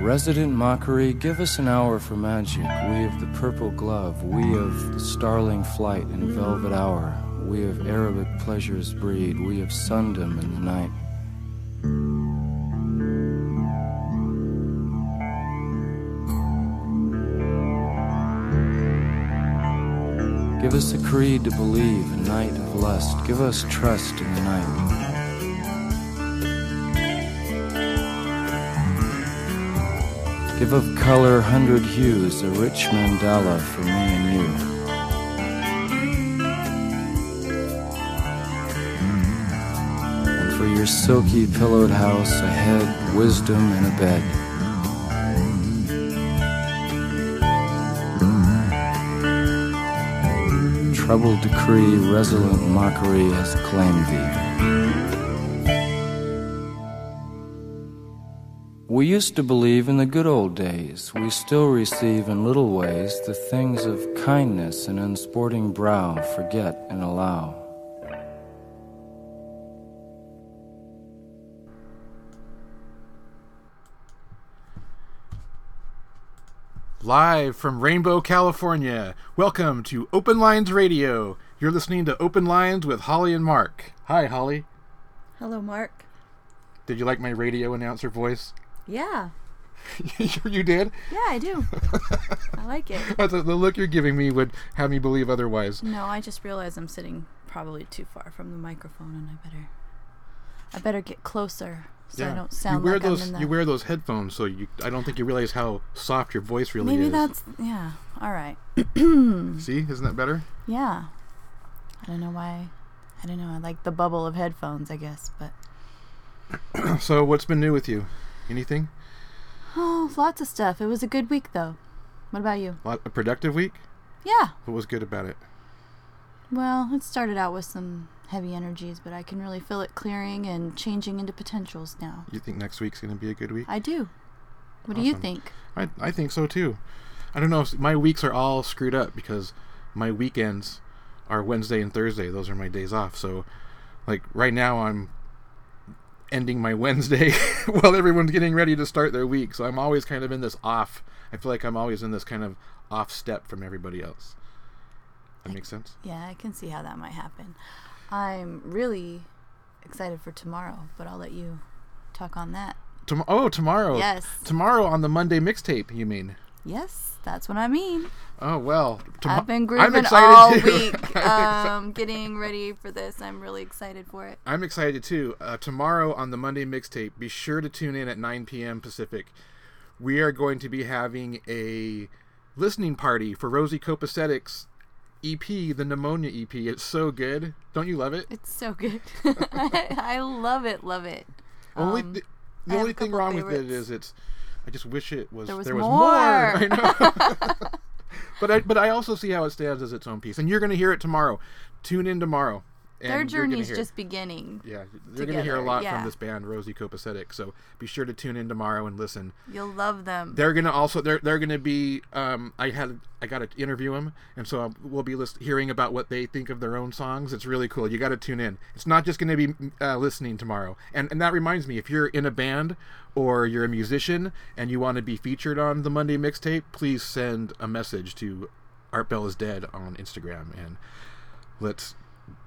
Resident mockery, give us an hour for magic. We of the purple glove, we of the starling flight and velvet hour, we of Arabic pleasures breed, we of sundom in the night. Give us a creed to believe, a night of lust. Give us trust in the night. Give of color hundred hues, a rich mandala for me and you. And for your silky pillowed house, a head, wisdom, and a bed. Troubled decree, resolute mockery has claimed thee. We used to believe in the good old days. We still receive in little ways the things of kindness and unsporting brow forget and allow. Live from Rainbow, California. Welcome to Open Lines Radio. You're listening to Open Lines with Hollee and Mark. Hi, Hollee. Hello, Mark. Did you like my radio announcer voice? Yeah. you did? Yeah, I do. I like it. The the look you're giving me would have me believe otherwise. No, I just realized I'm sitting probably too far from the microphone, and I better, I better get closer so I don't sound you wear like those I'm in the. you wear those headphones, so you I don't think you realize how soft your voice really Maybe is. that's yeah. All right. See, isn't that better? Yeah. I don't know why. I don't know. I like the bubble of headphones, I guess, but So, what's been new with you? Anything? oh, lots of stuff. It was a good week though. What about you? A productive week? Yeah. What was good about it? Well, it started out with some heavy energies, but I can really feel it clearing and changing into potentials now. You think next week's going to be a good week? I do. What do you think? I, I think so too. I don't know. My weeks are all screwed up because my weekends are Wednesday and Thursday. Those are my days off. So, like right now, I'm ending my Wednesday while everyone's getting ready to start their week. So I'm always kind of in this off. I feel like I'm always in this kind of off step from everybody else. That makes sense. Yeah, I can see how that might happen. I'm really excited for tomorrow, but I'll let you talk on that. Tom- oh, tomorrow. Yes. Tomorrow on the Monday mixtape. You mean? Yes, that's what I mean. Oh well. tomo- I've been grooving all too. week, um, getting ready for this. I'm really excited for it. I'm excited too. Uh, tomorrow on the Monday mixtape, be sure to tune in at 9 p.m. Pacific. We are going to be having a listening party for Rosie Copacetic's EP, the Pneumonia EP. It's so good. Don't you love it? It's so good. I, I love it, love it. only Um, the only thing wrong with it is it's. I just wish it was There was more. more. I know. but I but I also see how it stands as its own piece, and you're going to hear it tomorrow. Tune in tomorrow. and Their journey's it. just beginning. Yeah, you're going to hear a lot yeah. from this band, Rosie Copacetic. So be sure to tune in tomorrow and listen. You'll love them. They're going to also they're they're going to be. Um, I had I got to interview them, and so um, we'll be list- hearing about what they think of their own songs. It's really cool. You got to tune in. It's not just going to be uh, listening tomorrow. And and that reminds me, if you're in a band or you're a musician and you want to be featured on the Monday mixtape, please send a message to Art Bell is Dead on Instagram and let's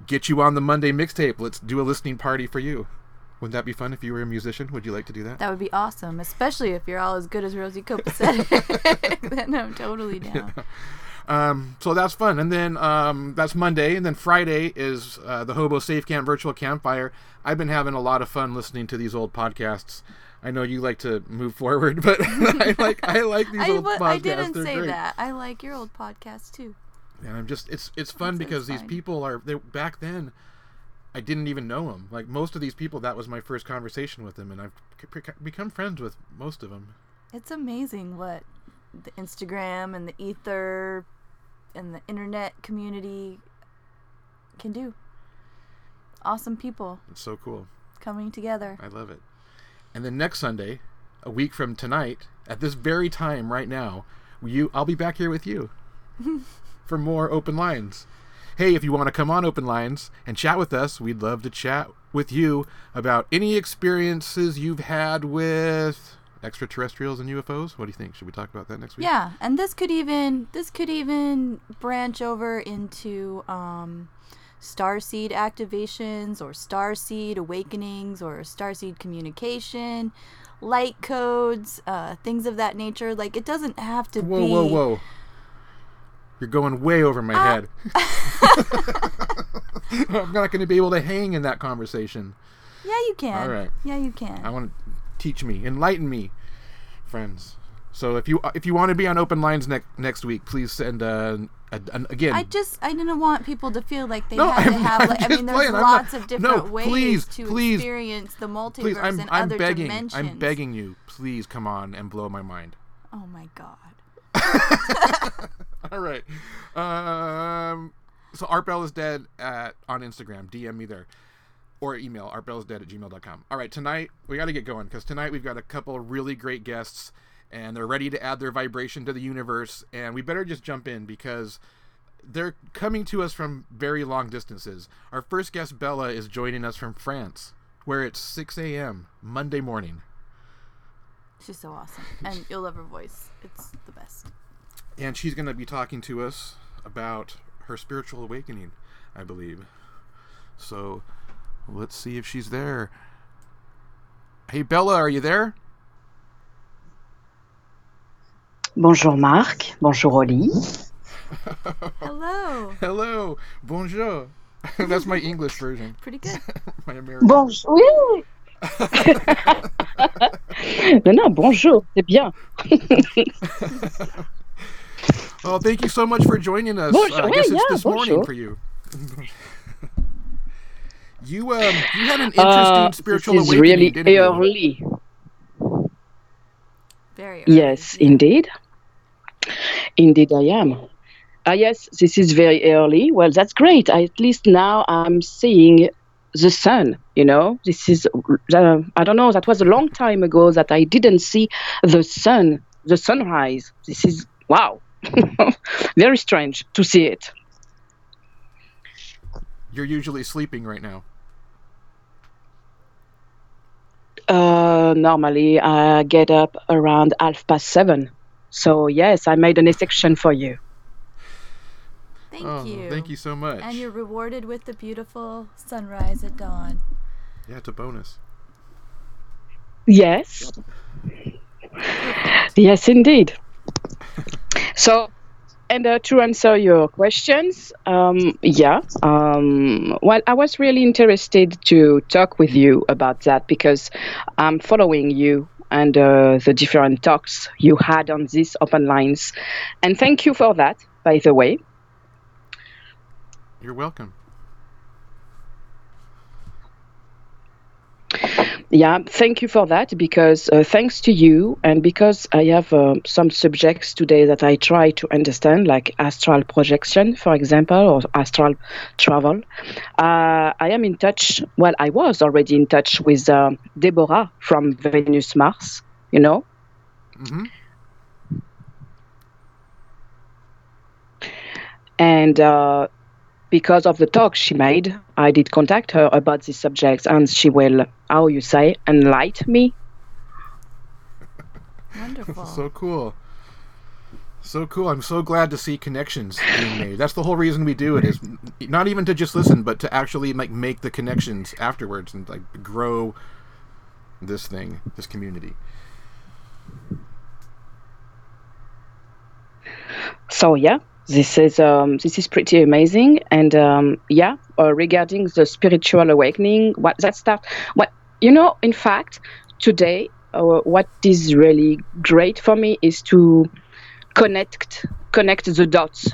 get you on the Monday mixtape. Let's do a listening party for you. Wouldn't that be fun if you were a musician? Would you like to do that? That would be awesome, especially if you're all as good as Rosie Copacetic. then I'm totally down. Um, so that's fun. And then um, that's Monday. And then Friday is uh, the Hobo Safe Camp Virtual Campfire. I've been having a lot of fun listening to these old podcasts. I know you like to move forward, but I like I like these I, old podcasts. I didn't They're say great. that. I like your old podcast too. And I'm just it's it's fun That's- because these fine. people are they back then. I didn't even know them. Like most of these people, that was my first conversation with them, and I've become friends with most of them. It's amazing what the Instagram and the ether and the internet community can do. Awesome people It's so cool. coming together. I love it. And then next Sunday, a week from tonight, at this very time right now, you I'll be back here with you for more open lines. Hey, if you want to come on open lines and chat with us, we'd love to chat with you about any experiences you've had with extraterrestrials and UFOs. What do you think? Should we talk about that next week? Yeah, and this could even this could even branch over into um, starseed activations or starseed awakenings or starseed communication, light codes, uh, things of that nature. Like it doesn't have to Whoa, be. whoa, whoa! You're going way over my Ah. head. I'm not going to be able to hang in that conversation. Yeah, you can. All right. Yeah, you can. I want to teach me, enlighten me, friends. So if you if you want to be on open lines next next week, please send uh, a, an, again. I just I didn't want people to feel like they No, had to I'm- have I'm like I mean there's playing. I'm not- lots of no, different ways please, to please, experience the multiverse please, I'm and I'm other begging, dimensions. I'm begging you, please come on and blow my mind. Oh my god. All right. Um, so Art Bell is dead at on Instagram. DM me there. Or email artbellisdead at gmail.com. All right, tonight we got to get going because tonight we've got a couple of really great guests and they're ready to add their vibration to the universe. And we better just jump in because they're coming to us from very long distances. Our first guest, Bella, is joining us from France, where it's 6 a.m. Monday morning. She's so awesome. And you'll love her voice. It's the best. and she's going to be talking to us about her spiritual awakening, I believe. So let's see if she's there. Hey, Bella, are you there? Bonjour Marc, bonjour Oli. Hello. Hello, bonjour. That's my English version. Pretty good. my American. Bonjour. Oui. non, non, bonjour, c'est bien. Oh, thank you so much for joining us. Bonjour. Uh, I guess Yeah, it's yeah, this morning bonjour. for you. you um, you had an interesting Uh, spiritual this is awakening, really didn't you? early. Very early. Yes, indeed. Indeed, I am. Ah, yes, this is very early. Well, that's great. At least now I'm seeing the sun. You know, this is, uh, I don't know, that was a long time ago that I didn't see the sun, the sunrise. This is, wow, very strange to see it. You're usually sleeping right now. Uh, normally, I get up around half past seven. So, yes, I made an exception for you. Thank oh, you. thank you so much. And you're rewarded with the beautiful sunrise at dawn. Yeah, it's a bonus. Yes. Yes, indeed. So, and uh, to answer your questions, um, yeah, um, well, I was really interested to talk with you about that because I'm following you and uh, the different talks you had on these open lines. And thank you for that, by the way. You're welcome. Yeah, thank you for that because uh, thanks to you, and because I have uh, some subjects today that I try to understand, like astral projection, for example, or astral travel, uh, I am in touch. Well, I was already in touch with uh, Deborah from Venus Mars, you know. hmm And uh, because of the talk she made, I did contact her about this subject, and she will, how you say, enlighten me. Wonderful. So cool. So cool. I'm so glad to see connections being made. That's the whole reason we do it is not even to just listen, but to actually like make the connections afterwards and like grow this thing, this community. So yeah, this is um, this is pretty amazing. And um, yeah, uh, regarding the spiritual awakening, what that stuff, what you know, in fact, today, uh, what is really great for me is to connect connect the dots.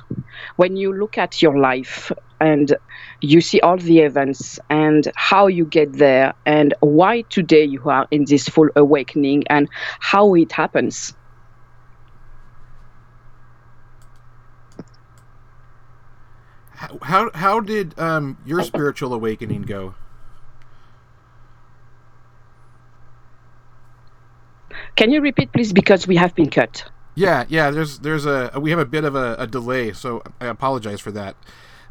When you look at your life and you see all the events and how you get there and why today you are in this full awakening and how it happens. How how, how did um, your spiritual awakening go? Can you repeat, please, because we have been cut. Yeah, yeah. There's there's a we have a bit of a, a delay, so I apologize for that.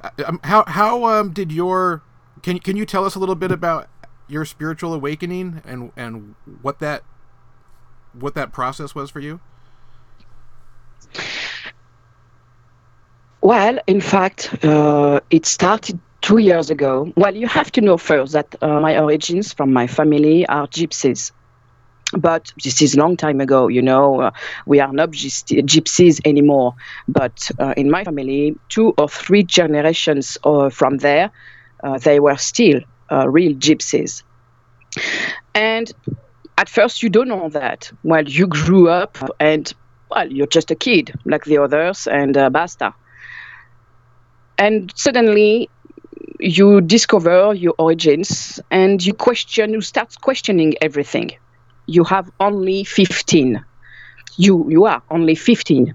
Uh, Um, how how um, did your can can you tell us a little bit about your spiritual awakening and and what that what that process was for you? Well, in fact, uh, it started two years ago. Well, you have to know first that uh, my origins from my family are gypsies. But this is a long time ago, you know. Uh, we are not gypsies anymore. But uh, in my family, two or three generations uh, from there, uh, they were still real gypsies. And at first, you don't know that. Well, you grew up and, well, you're just a kid like the others, and basta and suddenly you discover your origins and you question you start questioning everything. You have only 15 you you are only 15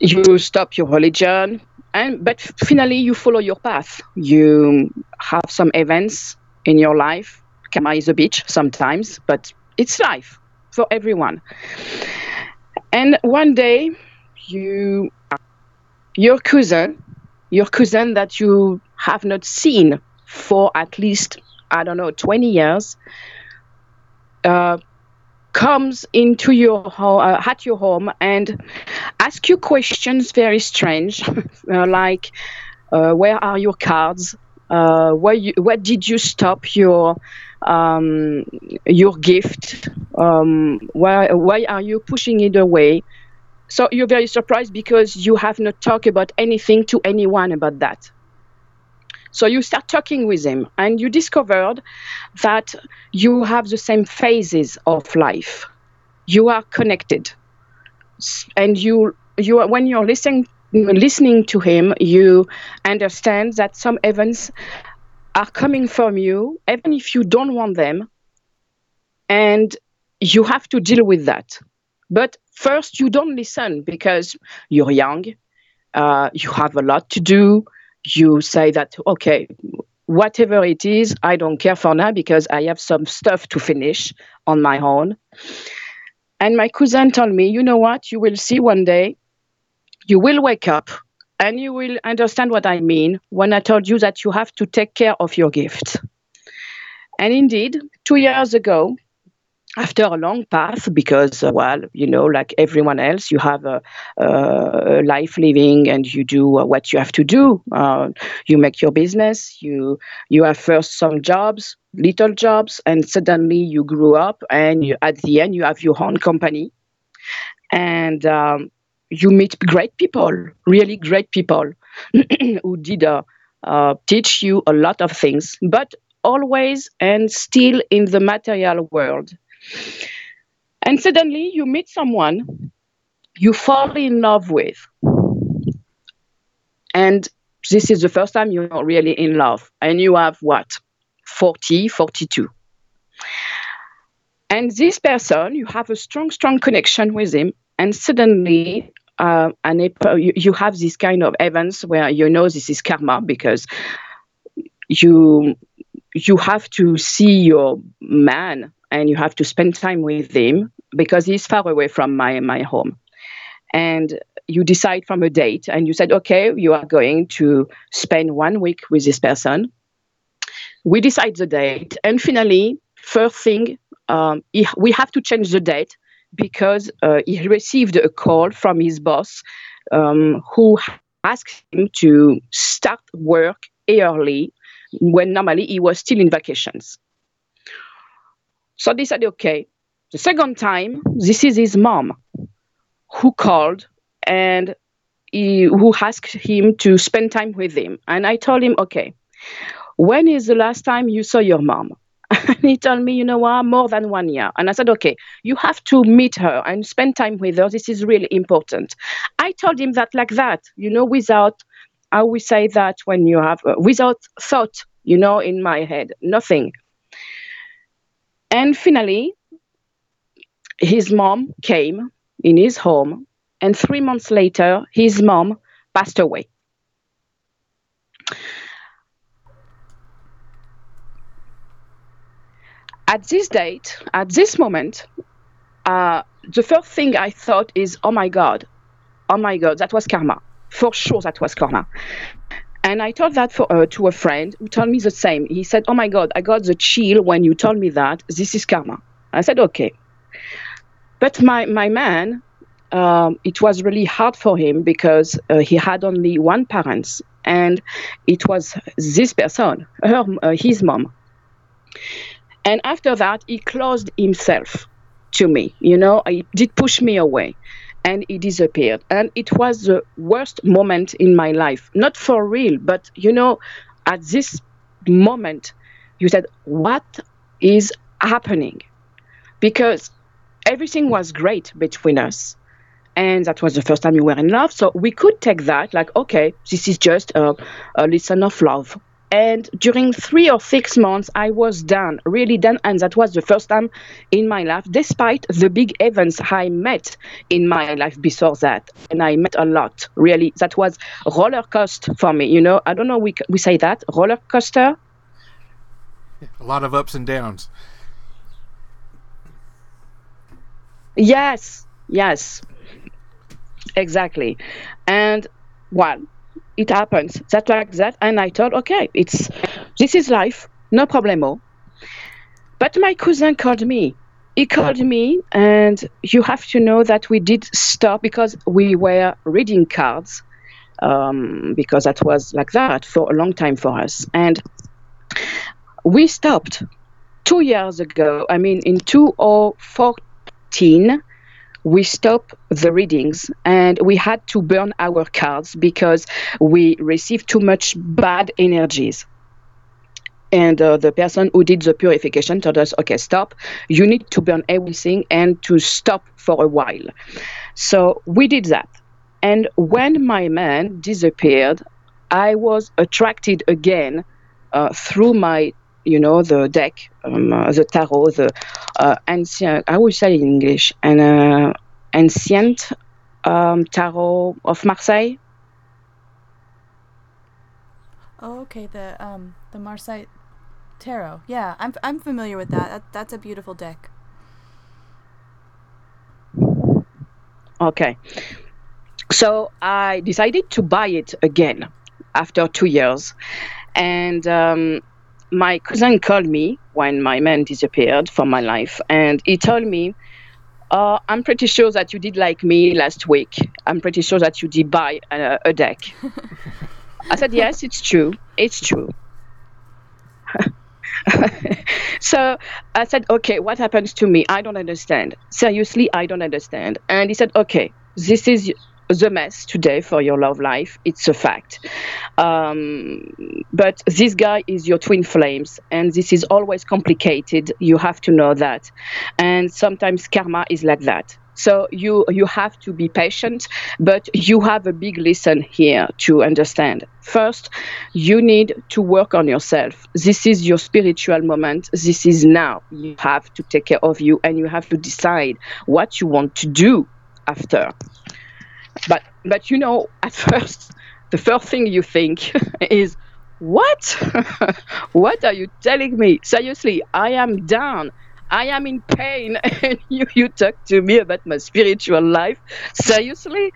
you stop your religion and but finally you follow your path. You have some events in your life. Karma is a bitch sometimes but it's life for everyone. And one day you your cousin, your cousin that you have not seen for at least, I don't know, 20 years, uh, comes into your home, uh, at your home and ask you questions very strange, uh, like, uh, where are your cards? Uh, where, you, where did you stop your um, your gift? Um, why, why are you pushing it away? So you're very surprised because you have not talked about anything to anyone about that. So you start talking with him, and you discovered that you have the same phases of life. You are connected, and you you are, when you're listening listening to him, you understand that some events are coming from you, even if you don't want them, and you have to deal with that. But first, you don't listen because you're young, uh, you have a lot to do. You say that, okay, whatever it is, I don't care for now because I have some stuff to finish on my own. And my cousin told me, you know what, you will see one day, you will wake up and you will understand what I mean when I told you that you have to take care of your gift. And indeed, two years ago, after a long path because uh, well you know like everyone else you have a, a life living and you do uh, what you have to do. Uh, you make your business you you have first some jobs little jobs and suddenly you grew up and you, at the end you have your own company. And um, you meet great people really great people who did uh, uh, teach you a lot of things but always and still in the material world and suddenly you meet someone you fall in love with. And this is the first time you're really in love. And you have what? 40, 42. And this person, you have a strong, strong connection with him. And suddenly, uh, you, you have this kind of events where you know this is karma because you you have to see your man and you have to spend time with him because he's far away from my, my home. And you decide from a date and you said, okay, you are going to spend one week with this person. We decide the date. And finally, first thing, um, we have to change the date because uh, he received a call from his boss um, who asked him to start work early when normally he was still in vacations. So they said, okay. The second time, this is his mom who called and he, who asked him to spend time with him. And I told him, okay, when is the last time you saw your mom? and he told me, you know what, more than one year. And I said, okay, you have to meet her and spend time with her. This is really important. I told him that like that, you know, without, I will say that when you have, uh, without thought, you know, in my head, nothing. And finally, his mom came in his home, and three months later, his mom passed away. At this date, at this moment, uh, the first thing I thought is, oh my God, oh my God, that was karma. For sure, that was karma. And I told that for, uh, to a friend who told me the same. He said, Oh my God, I got the chill when you told me that. This is karma. I said, okay. But my, my man, um, it was really hard for him because uh, he had only one parent, and it was this person, her, uh, his mom. And after that, he closed himself to me. You know, he did push me away and he disappeared. And it was the worst moment in my life. Not for real, but you know, at this moment, you said, What is happening? Because everything was great between us. And that was the first time we were in love. So we could take that like, okay, this is just a, a lesson of love and during three or six months, I was done, really done. And that was the first time in my life, despite the big events I met in my life before that. And I met a lot, really. That was roller coaster for me. You know, I don't know, we, we say that, roller coaster. A lot of ups and downs. Yes, yes, exactly. And well, it happens. That like that and i thought okay it's this is life no problemo. But my cousin called me. He called me and you have to know that we did stop because we were reading cards um, because that was like that for a long time for us. And we stopped two years ago i mean in 2014 we stopped the readings and we had to burn our cards because we received too much bad energies. And uh, the person who did the purification told us, okay, stop. You need to burn everything and to stop for a while. So we did that. And when my man disappeared, I was attracted again uh, through my you know the deck um, uh, the tarot the uh, ancient i would say in english and uh, ancient um, tarot of marseille. Oh okay the um the marseille tarot. Yeah i'm, I'm familiar with that. that that's a beautiful deck. Okay. So i decided to buy it again after two years. And um, my cousin called me when my man disappeared from my life, and he told me, uh, I'm pretty sure that you did like me last week. I'm pretty sure that you did buy a, a deck. I said, Yes, it's true. It's true. so I said, Okay, what happens to me? I don't understand. Seriously, I don't understand. And he said, Okay, this is the mess today for your love life. It's a fact. Um, but this guy is your twin flames, and this is always complicated. You have to know that. And sometimes karma is like that. So you you have to be patient, but you have a big lesson here to understand. First, you need to work on yourself. This is your spiritual moment. This is now. You have to take care of you, and you have to decide what you want to do after. But but you know, at first, the first thing you think is, what? what are you telling me? Seriously, I am down. I am in pain, and you, you talk to me about my spiritual life. Seriously?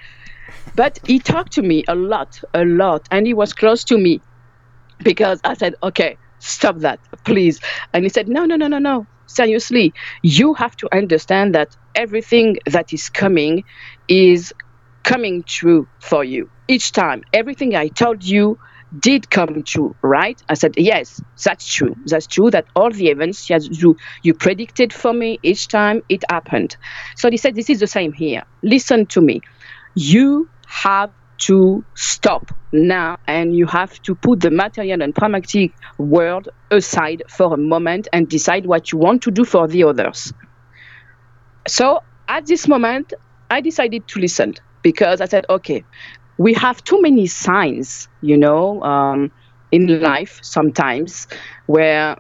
But he talked to me a lot, a lot, and he was close to me because I said, okay, stop that, please. And he said, no, no, no, no, no. Seriously, you have to understand that everything that is coming is coming true for you each time. Everything I told you did come true, right? I said, yes, that's true. That's true that all the events you, you predicted for me each time it happened. So he said, this is the same here. Listen to me. You have to stop now and you have to put the material and pragmatic world aside for a moment and decide what you want to do for the others. So at this moment, I decided to listen because I said, okay, we have too many signs, you know, um, in life sometimes where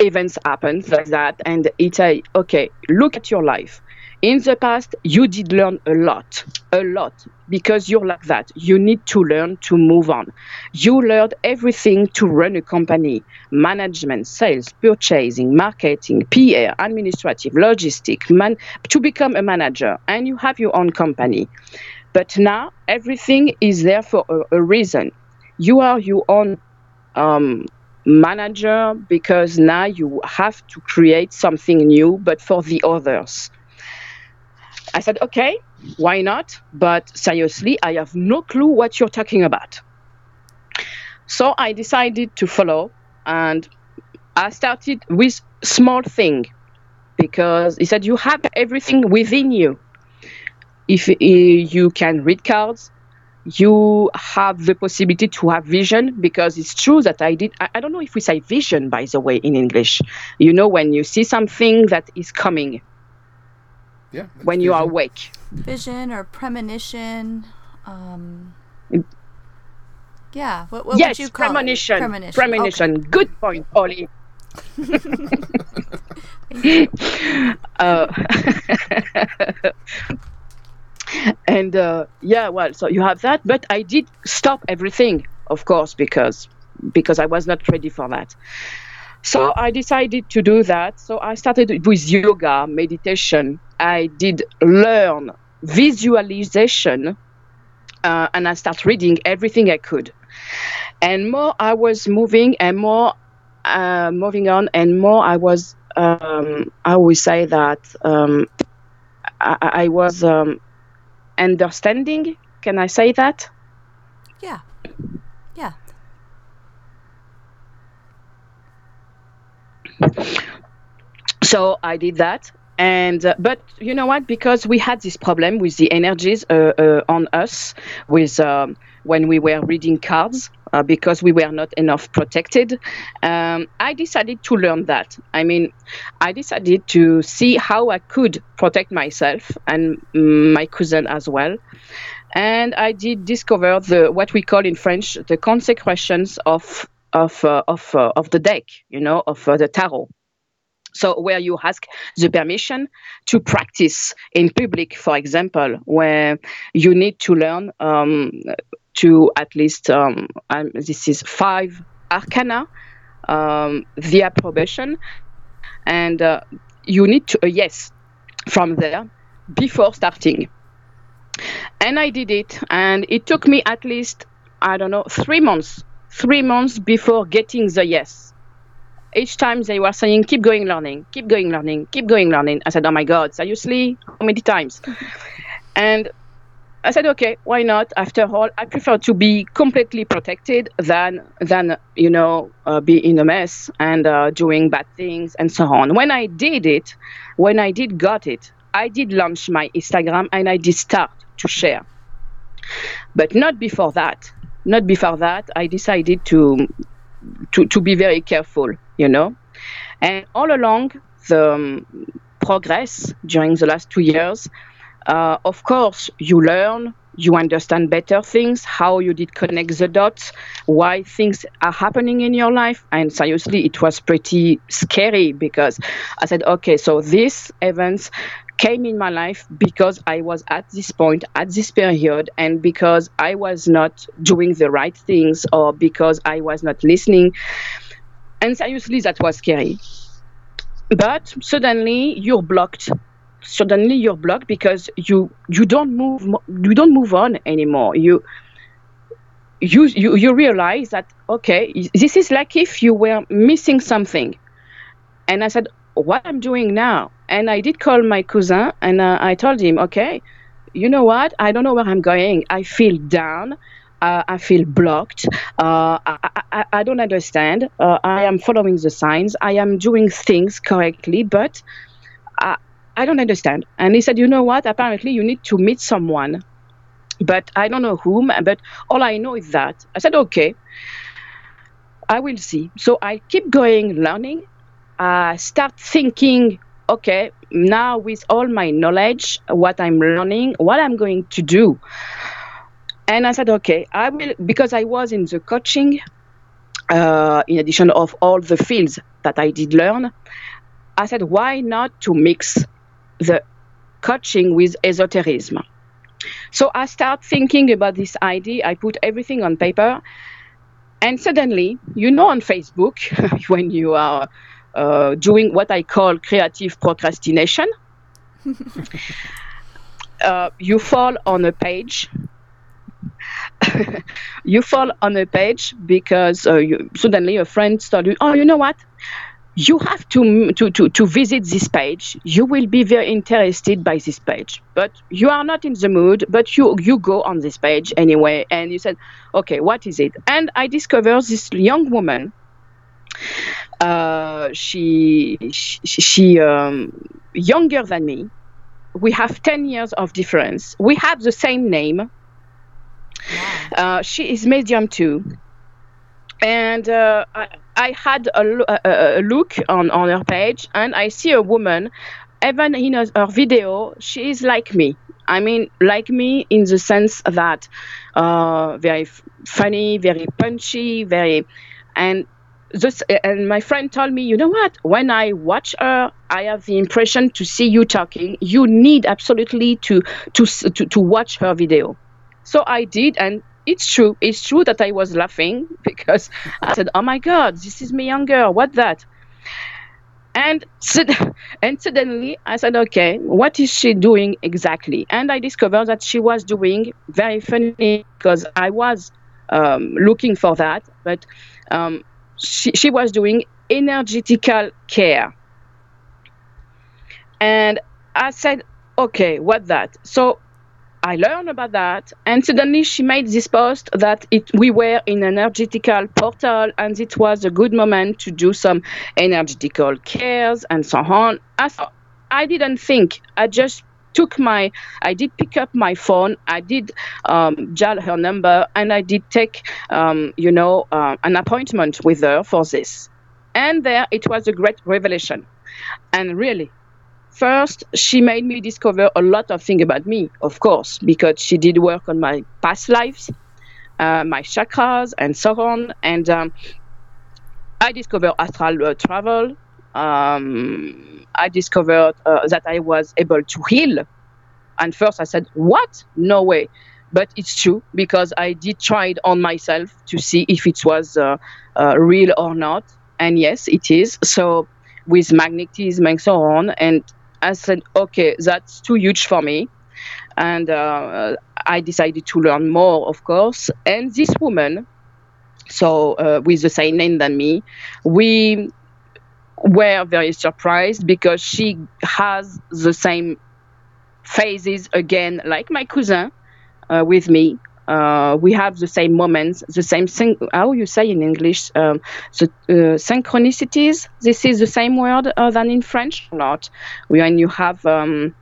events happen like that, and it's a okay, look at your life. In the past, you did learn a lot, a lot, because you're like that. You need to learn to move on. You learned everything to run a company management, sales, purchasing, marketing, PR, administrative, logistic, man, to become a manager, and you have your own company. But now everything is there for a, a reason. You are your own um, manager because now you have to create something new, but for the others. I said, okay, why not? But seriously, I have no clue what you're talking about. So I decided to follow and I started with small thing because he said you have everything within you. If uh, you can read cards, you have the possibility to have vision because it's true that I did. I don't know if we say vision, by the way, in English. You know, when you see something that is coming, Yeah. when you are awake. Vision or premonition. Um, yeah. What, what yes, would you call premonition. it? Premonition. Premonition. Good point, Ollie. uh, and uh, yeah, well, so you have that, but I did stop everything, of course, because because I was not ready for that. So I decided to do that. So I started with yoga, meditation. I did learn visualization, uh, and I started reading everything I could. And more I was moving, and more uh, moving on, and more I was. Um, I always say that um, I, I was um, understanding. Can I say that? Yeah. So I did that. And uh, but you know what? Because we had this problem with the energies uh, uh, on us, with um, when we were reading cards, uh, because we were not enough protected. Um, I decided to learn that. I mean, I decided to see how I could protect myself and my cousin as well. And I did discover the what we call in French the consecrations of of uh, of uh, of the deck, you know, of uh, the tarot. So where you ask the permission to practice in public, for example, where you need to learn um, to at least um, um, this is five arcana, um, the approbation, and uh, you need to uh, yes from there before starting. And I did it, and it took me at least I don't know three months, three months before getting the yes each time they were saying, keep going learning, keep going learning, keep going learning. I said, oh my God, seriously? How many times? and I said, okay, why not? After all, I prefer to be completely protected than, than you know, uh, be in a mess and uh, doing bad things and so on. When I did it, when I did got it, I did launch my Instagram and I did start to share. But not before that. Not before that. I decided to to, to be very careful, you know. And all along the um, progress during the last two years, uh, of course, you learn, you understand better things, how you did connect the dots, why things are happening in your life. And seriously, it was pretty scary because I said, okay, so these events came in my life because I was at this point, at this period, and because I was not doing the right things or because I was not listening. And seriously, that was scary. But suddenly you're blocked. Suddenly you're blocked because you you don't move you don't move on anymore. You you you, you realize that okay, this is like if you were missing something. And I said, what I'm doing now. And I did call my cousin and uh, I told him, okay, you know what? I don't know where I'm going. I feel down. Uh, I feel blocked. Uh, I, I, I, don't understand. Uh, I am following the signs. I am doing things correctly, but I, I don't understand. And he said, you know what? Apparently, you need to meet someone, but I don't know whom. But all I know is that. I said, okay, I will see. So I keep going, learning, uh, start thinking okay now with all my knowledge what i'm learning what i'm going to do and i said okay i will because i was in the coaching uh, in addition of all the fields that i did learn i said why not to mix the coaching with esotericism so i start thinking about this idea i put everything on paper and suddenly you know on facebook when you are uh, doing what I call creative procrastination. uh, you fall on a page you fall on a page because uh, you, suddenly a friend started, oh, you know what? You have to, to, to, to visit this page. You will be very interested by this page. But you are not in the mood, but you, you go on this page anyway. And you said, okay, what is it? And I discovered this young woman. Uh, she, she, she um, younger than me. We have 10 years of difference. We have the same name uh, she is medium too. And uh, I, I, had a, a, a, look on, on her page, and I see a woman, even in her, her video, she is like me. I mean, like me in the sense that uh, very funny, very punchy, very, and this. And my friend told me, you know what? When I watch her, I have the impression to see you talking. You need absolutely to to to, to watch her video. So I did, and it's true. It's true that I was laughing because I said, "Oh my God, this is me younger. What that?" And and suddenly I said, "Okay, what is she doing exactly?" And I discovered that she was doing very funny because I was um, looking for that, but um, she she was doing energetical care. And I said, "Okay, what that?" So I learned about that, and suddenly she made this post that it we were in an energetical portal, and it was a good moment to do some energetical cares and so on. I I didn't think. I just took my, I did pick up my phone. I did um, dial her number, and I did take, um, you know, uh, an appointment with her for this. And there, it was a great revelation. And really, First, she made me discover a lot of things about me, of course, because she did work on my past lives, uh, my chakras, and so on. And um, I discovered astral uh, travel. Um, I discovered uh, that I was able to heal. And first, I said, "What? No way!" But it's true because I did try it on myself to see if it was uh, uh, real or not. And yes, it is. So with magnetism and so on, and I said, okay, that's too huge for me. And uh, I decided to learn more, of course. And this woman, so uh, with the same name than me, we were very surprised because she has the same phases again, like my cousin uh, with me uh, we have the same moments, the same thing. How you say in English? Um, the uh, synchronicities. This is the same word uh, than in French or not? When you have um,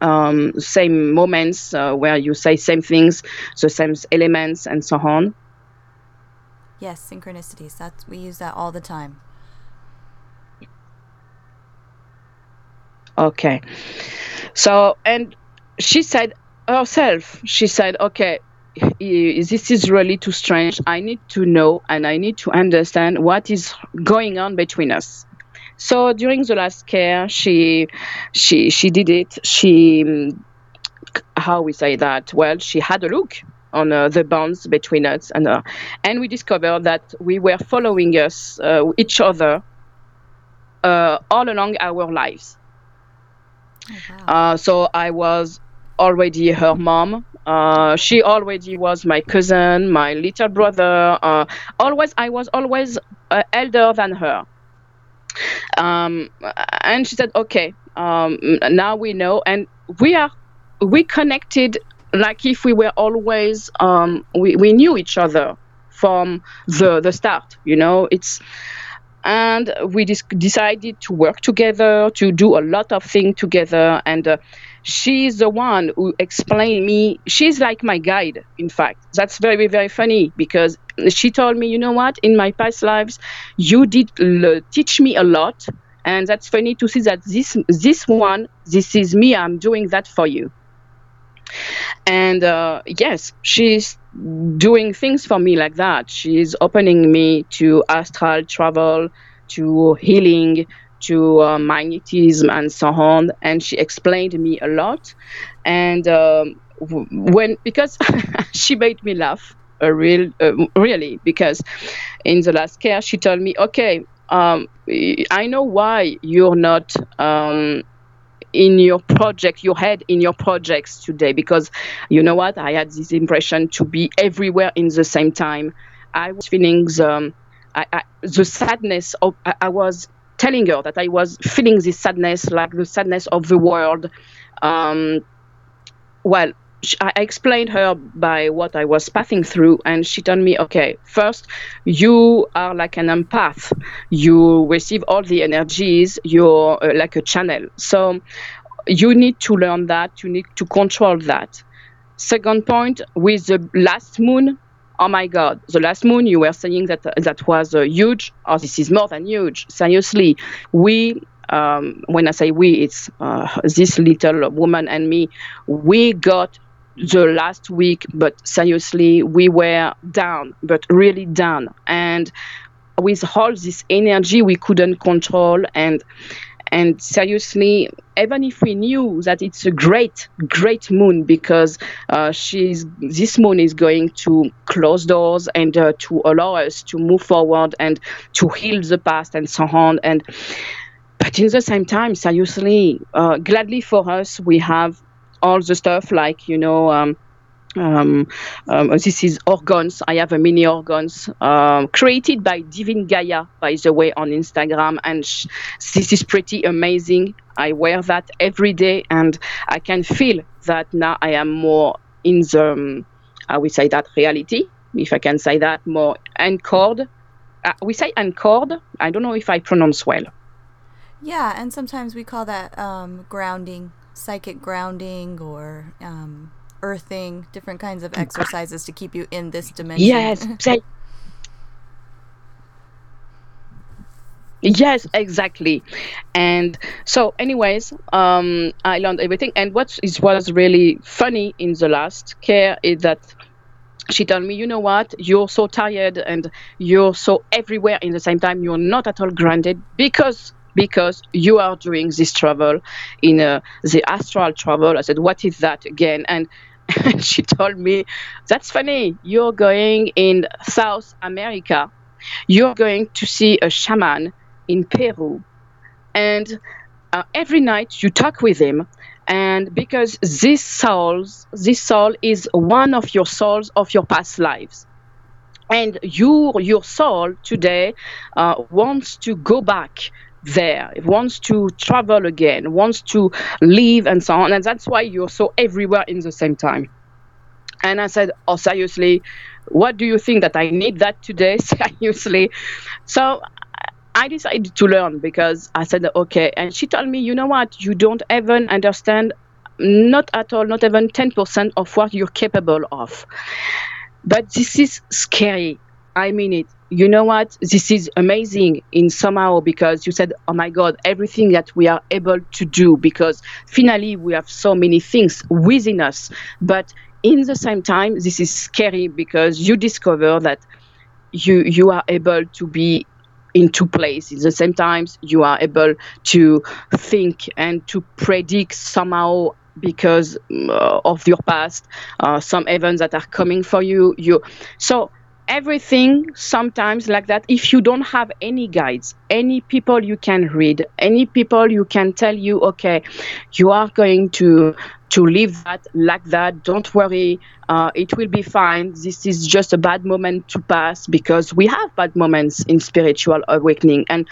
um, same moments uh, where you say same things, the same elements, and so on. Yes, synchronicities. That's we use that all the time. Okay. So and she said herself, she said, okay, this is really too strange. I need to know and I need to understand what is going on between us. So during the last care, she she she did it. She how we say that? Well, she had a look on uh, the bonds between us and uh, and we discovered that we were following us uh, each other uh, all along our lives. Oh, wow. Uh, so I was already her mom. Uh, she already was my cousin, my little brother. Uh, always, I was always uh, elder than her. Um, and she said, "Okay, um, now we know, and we are we connected like if we were always um, we we knew each other from the the start. You know, it's." and we decided to work together to do a lot of things together and uh, she's the one who explained me. She's like my guide in fact. That's very very funny because she told me you know what? In my past lives you did l- teach me a lot and that's funny to see that this this one this is me i'm doing that for you. And uh, yes she's doing things for me like that. She's opening me to astral travel to healing to uh, magnetism and so on and she explained me a lot and um, when because she made me laugh a real uh, really because in the last care she told me okay um, i know why you're not um, in your project, your head in your projects today, because you know what? I had this impression to be everywhere in the same time. I was feeling the, I, I, the sadness of, I, I was telling her that I was feeling this sadness, like the sadness of the world. Um, well, I explained her by what I was passing through, and she told me, okay, first, you are like an empath. You receive all the energies, you're uh, like a channel. So you need to learn that, you need to control that. Second point, with the last moon, oh my God, the last moon, you were saying that that was uh, huge. Oh, this is more than huge. Seriously, we um, when I say we, it's uh, this little woman and me. We got the last week, but seriously, we were down, but really down. And with all this energy we couldn't control and and seriously even if we knew that it's a great great moon because uh, she's this moon is going to close doors and uh, to allow us to move forward and to heal the past and so on. And but in the same time seriously uh, gladly for us we have all the stuff like you know um, um, um, this is orgones. I have a mini orgones um, created by Divine Gaia, by the way, on Instagram, and sh- this is pretty amazing. I wear that every day, and I can feel that now I am more in the, um, I would say that reality, if I can say that, more anchored. Uh, we say anchored. I don't know if I pronounce well. Yeah, and sometimes we call that um, grounding psychic grounding or um, earthing, different kinds of exercises to keep you in this dimension. Yes. yes exactly and so anyways um i learned everything and what is was really funny in the last care is that she told me, you know what, you're so tired and you're so everywhere in the same time, you're not at all grounded because because you are doing this travel in uh, the astral travel. I said, what is that again? And she told me, that's funny. You're going in South America. You're going to see a shaman in Peru. And uh, every night you talk with him. And because this souls, this soul is one of your souls of your past lives and you your soul today uh, wants to go back there, it wants to travel again, wants to leave, and so on. And that's why you're so everywhere in the same time. And I said, Oh, seriously, what do you think that I need that today? seriously. So I decided to learn because I said, Okay. And she told me, You know what? You don't even understand, not at all, not even 10% of what you're capable of. But this is scary. I mean it. You know what? This is amazing in somehow because you said oh my god everything that we are able to do because finally we have so many things within us. But in the same time this is scary because you discover that you you are able to be in two places. At the same time you are able to think and to predict somehow because uh, of your past uh, some events that are coming for you. You so everything sometimes like that if you don't have any guides any people you can read any people you can tell you okay you are going to to live that like that don't worry uh, it will be fine. This is just a bad moment to pass because we have bad moments in spiritual awakening. And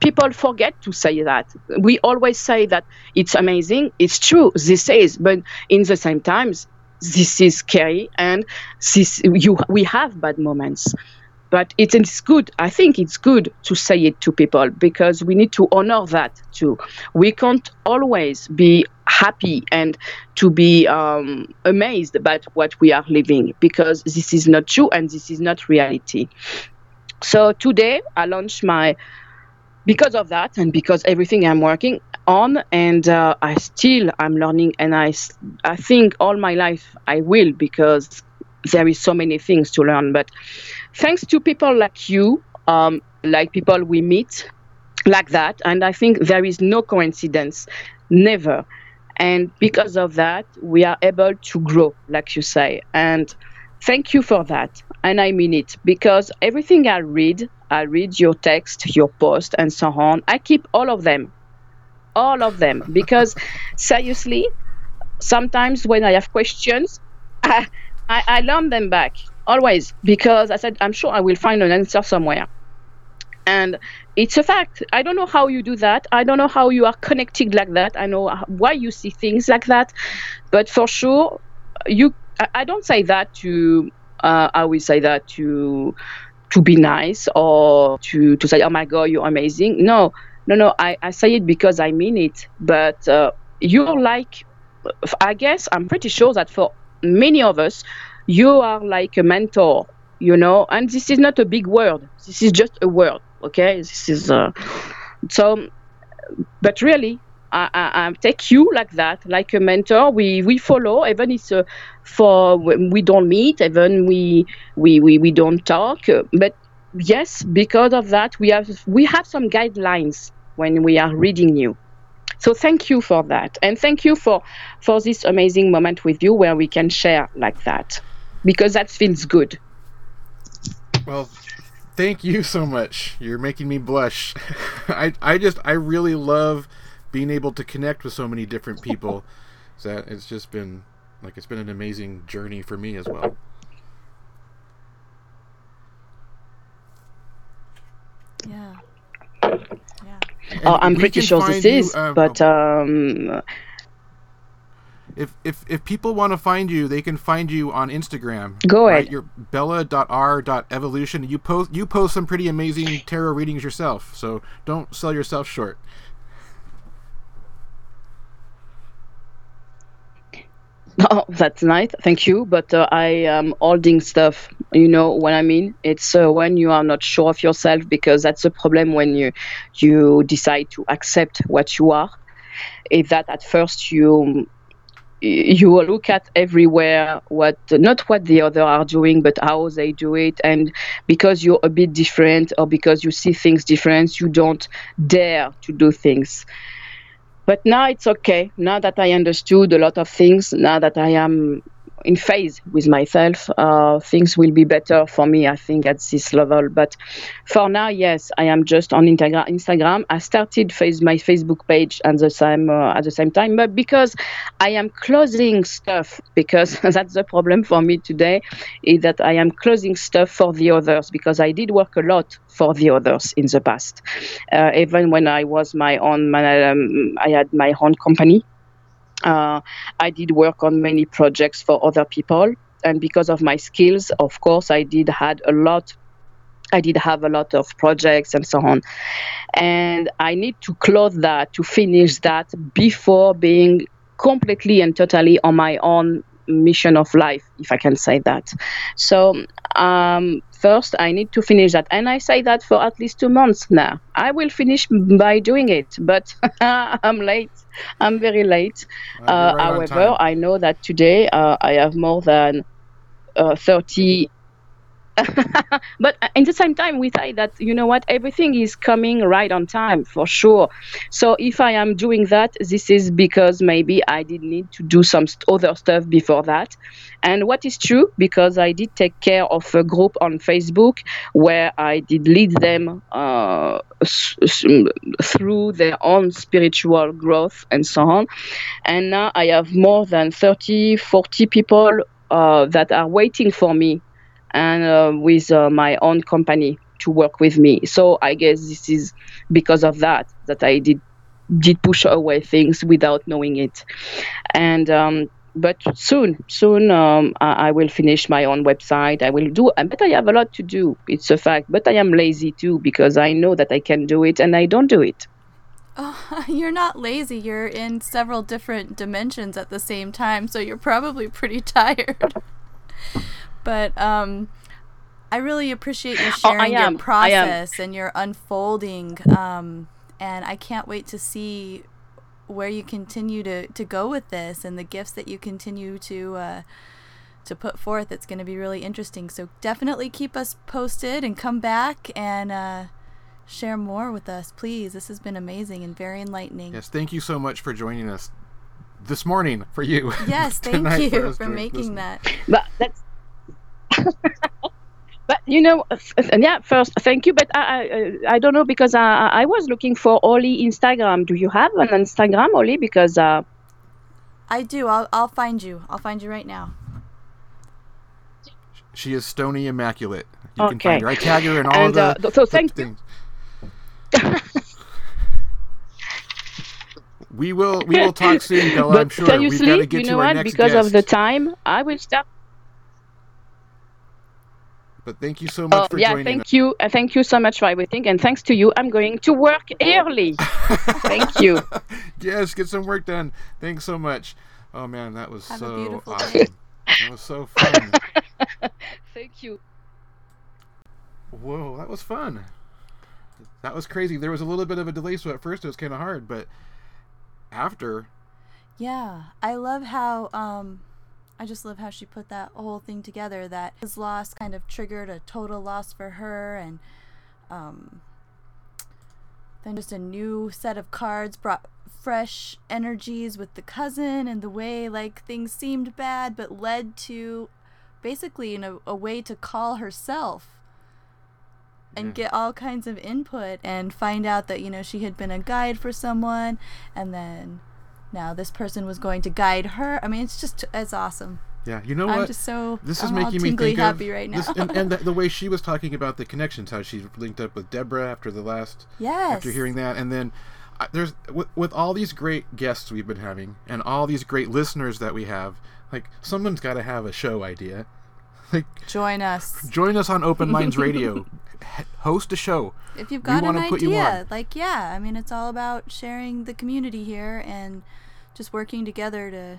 people forget to say that. We always say that it's amazing it's true this is but in the same times this is scary and this you we have bad moments. But it is good i think it's good to say it to people because we need to honor that too. We can't always be happy and to be um, amazed about what we are living because this is not true and this is not reality. So today i launched my because of that and because everything i'm working on and uh, i still i'm learning and i i think all my life i will because there is so many things to learn. But thanks to people like you um, like people we meet like that and i think there is no coincidence never. And because of that we are able to grow like you say. And thank you for that and i mean it because everything i read I read your text, your post, and so on. I keep all of them. All of them. Because seriously sometimes when i have questions I, I, I learn them back. Always. Because i said i'm sure i will find an answer somewhere. And it's a fact. I don't know how you do that. I don't know how you are connected like that. I know why you see things like that. But for sure you i, don't say that to uh, i will say that to to be nice or to to say oh my god you're amazing. No no no i, I say it because i mean it. But uh, you're like i guess i'm pretty sure that for many of us you are like a mentor you know? And this is not a big word. This is just a word okay? This is uh, so but really I, I, take you like that like a mentor. We we follow. Even it's uh, for we don't meet even we we we, we don't talk. But yes because of that we have we have some guidelines when we are reading you. So thank you for that. And thank you for for this amazing moment with you where we can share like that. Because that feels good. Well, thank you so much. You're making me blush. I I just I really love being able to connect with so many different people. That it's just been like it's been an amazing journey for me as well. Yeah. Yeah. And oh, i'm pretty sure find this you, is um, but um if if if people want to find you, they can find you on Instagram. Go right? ahead. You're bella.r.evolution. You post you post some pretty amazing tarot readings yourself. So don't sell yourself short. Oh, that's nice. Thank you. But uh, I am holding stuff. You know what I mean? It's uh, when you are not sure of yourself because that's a problem when you you decide to accept what you are. Is that at first you you look at everywhere what not what the other are doing but how they do it and because you're a bit different or because you see things different you don't dare to do things but now it's okay. Now that i understood a lot of things now that i am in phase with myself uh, things will be better for me i think at this level. But for now yes i am just on Integra- instagram. I started face my facebook page at the same uh, at the same time but because i am closing stuff because that's the problem for me today is that i am closing stuff for the others because i did work a lot for the others in the past. Uh, even when i was my own man- um, i had my own company uh, I did work on many projects for other people, and because of my skills, of course, I did had a lot. I did have a lot of projects and so on, and I need to close that to finish that before being completely and totally on my own mission of life, if I can say that. So um, first, I need to finish that, and I say that for at least two months now. I will finish by doing it, but I'm late. I'm very late. Uh, right however. I know that today uh, I have more than uh, 30. but in the same time, we say that, you know what, everything is coming right on time for sure. So if I am doing that, this is because maybe I did need to do some other stuff before that. And what is true, because I did take care of a group on Facebook where I did lead them uh, through their own spiritual growth and so on. And now I have more than 30, 40 people uh, that are waiting for me and uh, with uh, my own company to work with me. So I guess this is because of that that I did did push away things without knowing it. And um, but soon, soon um, I, I will finish my own website. I will do, but I have a lot to do. It's a fact. But I am lazy too because I know that I can do it and I don't do it. Oh, you're not lazy. You're in several different dimensions at the same time, so you're probably pretty tired. But um, I really appreciate you Oh, sharing am. your process and your unfolding. Um, and I can't wait to see where you continue to, to go with this and the gifts that you continue to uh, to put forth. It's going to be really interesting. So definitely keep us posted and come back and uh, share more with us, please. This has been amazing and very enlightening. Yes, thank you so much for joining us this morning for you. Yes, thank you us for making listening. that. But that's. but you know, yeah. First, thank you, but I, I, I don't know because I, I was looking for Hollee Instagram. Do you have an Instagram, Hollee? Because uh, I do. I'll I'll find you. I'll find you right now. She is Stony Immaculate. You Okay. can find her. I tag her in all And, the, uh, so the thank you. things. we will we will talk soon, Bella. but I'm sure. We've got to get you to our what? next Because guest. of the time, I will start. But thank you so much Oh, for yeah, joining thank us. you. Uh, thank you so much for everything, and thanks to you, I'm going to work early. thank you. yes, get some work done. Thanks so much. Oh man, that was Have so awesome. That was so fun. Thank you. Whoa, that was fun. That was crazy. There was a little bit of a delay, so at first it was kind of hard, but after, Yeah, I love how um I just love how she put that whole thing together that his loss kind of triggered a total loss for her and um then just a new set of cards brought fresh energies with the cousin and the way like things seemed bad but led to basically in a, a way to call herself and Yeah. get all kinds of input and find out that you know she had been a guide for someone and then now this person was going to guide her. I mean it's just it's awesome. Yeah, you know i'm what? just so this is I'm all making me think happy of right now. this, and, and the, the way she was talking about the connections, how she linked up with Deborah after the last yes. after hearing that, and then uh, there's with, with all these great guests we've been having, and all these great listeners that we have, like someone's got to have a show idea. Like, join us. join us on Open Minds Radio, host a show. if you've got an wanna put you idea like yeah i mean it's all about sharing the community here and just working together to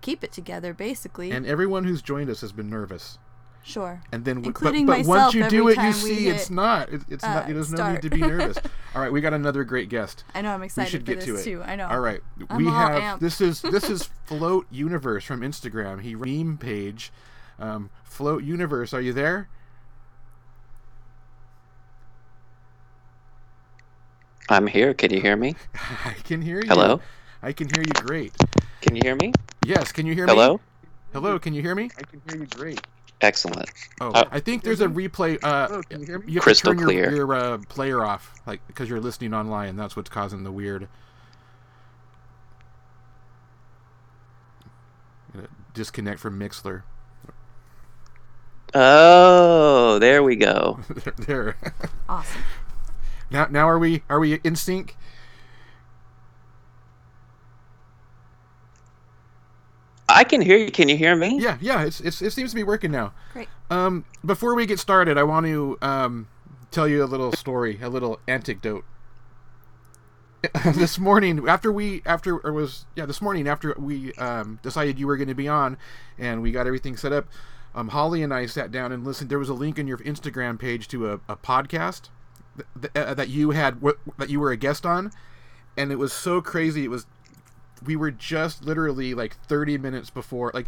keep it together basically And everyone who's joined us has been nervous. sure And then, w- Including but, but once you do it, you time we see it's hit, not. It, it's uh, not. There's no start. need to be nervous. All right, we got another great guest. i know i'm excited. We excited should for get to it. too i know All right, I'm we all have amped. this is this is Float Universe from Instagram. He meme page, um, Float Universe. Are you there? I'm here. Can you hear me? I can hear you. Hello? I can hear you great. Can you hear me? Yes, can you hear me? Hello? Hello, can you hear me? I can hear you great. Excellent. Oh, Uh, I think there's a replay. Uh, Hello, can you hear me? you have Crystal to turn your, clear. your uh, player off, like because you're listening online. That's what's causing the weird. Disconnect from Mixlr. Oh, there we go. there. there. awesome Now, now are we are we in sync? I can hear you. Can you hear me? Yeah, yeah. It's, it's it seems to be working now. great Um, before we get started, I want to um tell you a little story, a little anecdote. this morning, after we after or was yeah this morning after we um decided you were going to be on, and we got everything set up. Um, Hollee and I sat down and listened. There was a link in your Instagram page to a, a podcast th- th- uh, that you had w- that you were a guest on, and it was so crazy. It was we were just literally like 30 minutes before like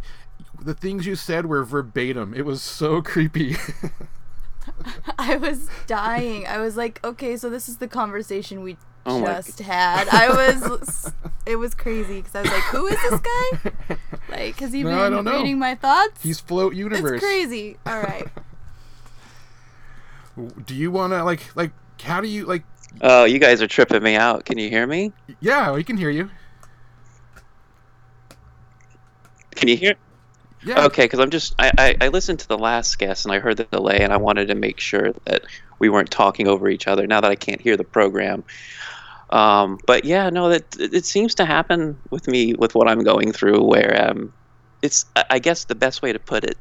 the things you said were verbatim it was so creepy I was dying. I was like, okay, so this is the conversation we Oh just had. I was, it was crazy because I was like, who is this guy? Like, has he No, been I don't know. reading my thoughts? he's float universe it's crazy. All right. do you want to like like how do you like Oh, you guys are tripping me out. Can you hear me? yeah we can hear you Can you hear? yeah Okay, because I'm just I, I I listened to the last guest and I heard the delay and I wanted to make sure that we weren't talking over each other. Now that I can't hear the program, um, but yeah, no, that it seems to happen with me with what I'm going through. Where um, it's I I guess the best way to put it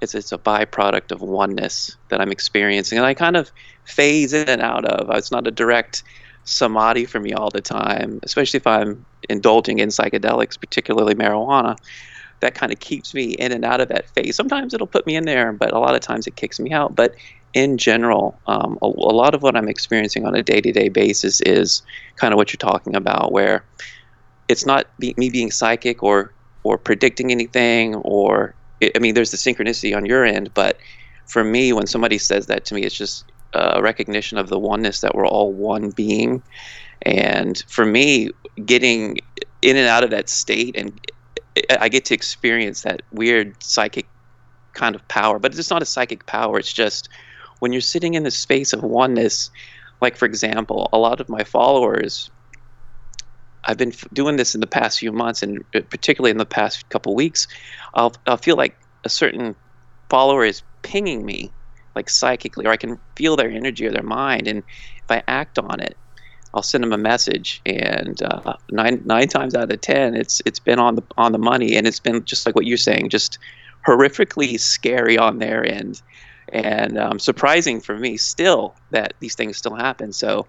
is it's a byproduct of oneness that I'm experiencing, and I kind of phase in and out of. It's not a direct samadhi for me all the time, especially if I'm indulging in psychedelics, particularly marijuana that kind of keeps me in and out of that phase. Sometimes it'll put me in there, but a lot of times it kicks me out. But in general, um, a, a lot of what I'm experiencing on a day to day basis is kind of what you're talking about, where it's not be, me being psychic or or predicting anything, or I mean, there's the synchronicity on your end, but for me, when somebody says that to me, it's just a recognition of the oneness that we're all one being. And for me, getting in and out of that state and I get to experience that weird psychic kind of power, but it's not a psychic power. It's just when you're sitting in the space of oneness. Like for example, a lot of my followers. I've been doing this in the past few months, and uh, particularly in the past couple weeks. I'll I'll feel like a certain follower is pinging me, like psychically, or I can feel their energy or their mind, and if I act on it, I'll send them a message, and uh, nine nine times out of ten, it's it's been on the on the money, and it's been just like what you're saying, just horrifically scary on their end, and um, surprising for me still that these things still happen. So,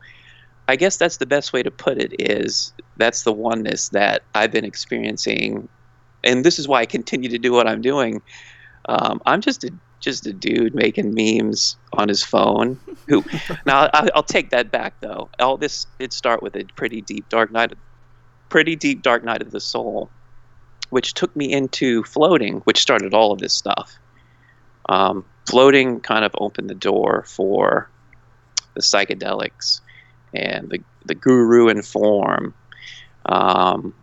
I guess that's the best way to put it. Is that's the oneness that I've been experiencing, and this is why I continue to do what I'm doing. Um, I'm just a just a dude making memes on his phone. Who now I, will take that back though. All this did start with a pretty deep dark night, pretty deep dark night of the soul, which took me into floating, which started all of this stuff. Um, floating kind of opened the door for the psychedelics and the the guru in form, um,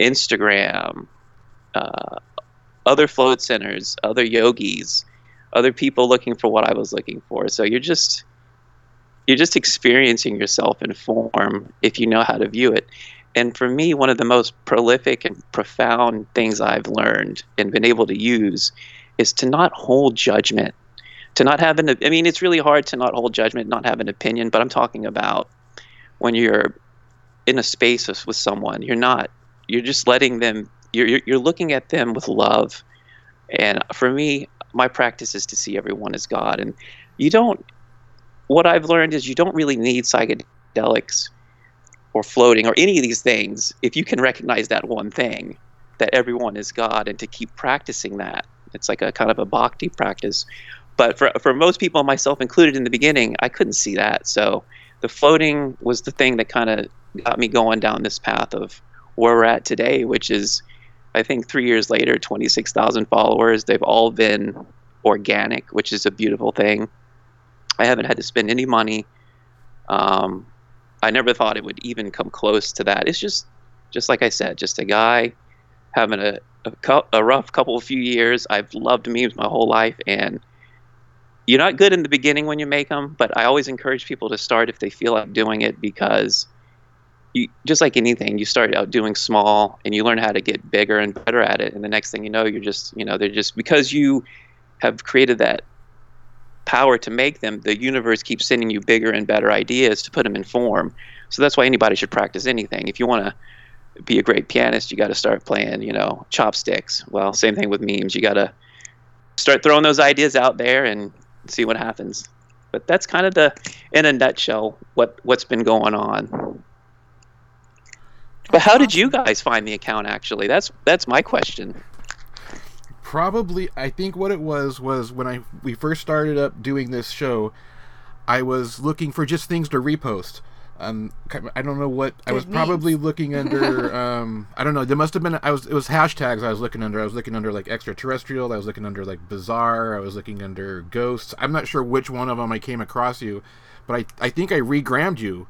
Instagram. Uh, other float centers, other yogis, other people looking for what I was looking for. So you're just you're just experiencing yourself in form if you know how to view it. And for me, one of the most prolific and profound things I've learned and been able to use is to not hold judgment. To not have an I mean, it's really hard to not hold judgment, not have an opinion, but I'm talking about when you're in a space with someone, you're not you're just letting them you're you're looking at them with love. And for me, my practice is to see everyone as God. And you don't, what I've learned is you don't really need psychedelics or floating or any of these things if you can recognize that one thing that everyone is God and to keep practicing that. It's like a kind of a bhakti practice. But for, for most people, myself included in the beginning, I couldn't see that. So the floating was the thing that kind of got me going down this path of where we're at today, which is I think three years later, 26,000 followers. They've all been organic, which is a beautiful thing. I haven't had to spend any money. Um, I never thought it would even come close to that. It's just, just like I said, just a guy having a, a, a rough couple of few years. I've loved memes my whole life, and you're not good in the beginning when you make them, but I always encourage people to start if they feel like doing it because you just like anything, you start out doing small and you learn how to get bigger and better at it. And the next thing you know, you're just, you know, they're just because you have created that power to make them, the universe keeps sending you bigger and better ideas to put them in form. So that's why anybody should practice anything. If you want to be a great pianist, you got to start playing, you know, chopsticks. Well, same thing with memes. You got to start throwing those ideas out there and see what happens. But that's kind of the, in a nutshell, what what's been going on. But how did you guys find the account? Actually, that's that's my question. Probably, I think what it was was when I we first started up doing this show, I was looking for just things to repost. Um, I don't know what I was probably looking under. Um, I don't know. There must have been. I was. It was hashtags I was looking under. I was looking under like extraterrestrial. I was looking under like bizarre. I was looking under ghosts. I'm not sure which one of them I came across you, but I I think I regrammed you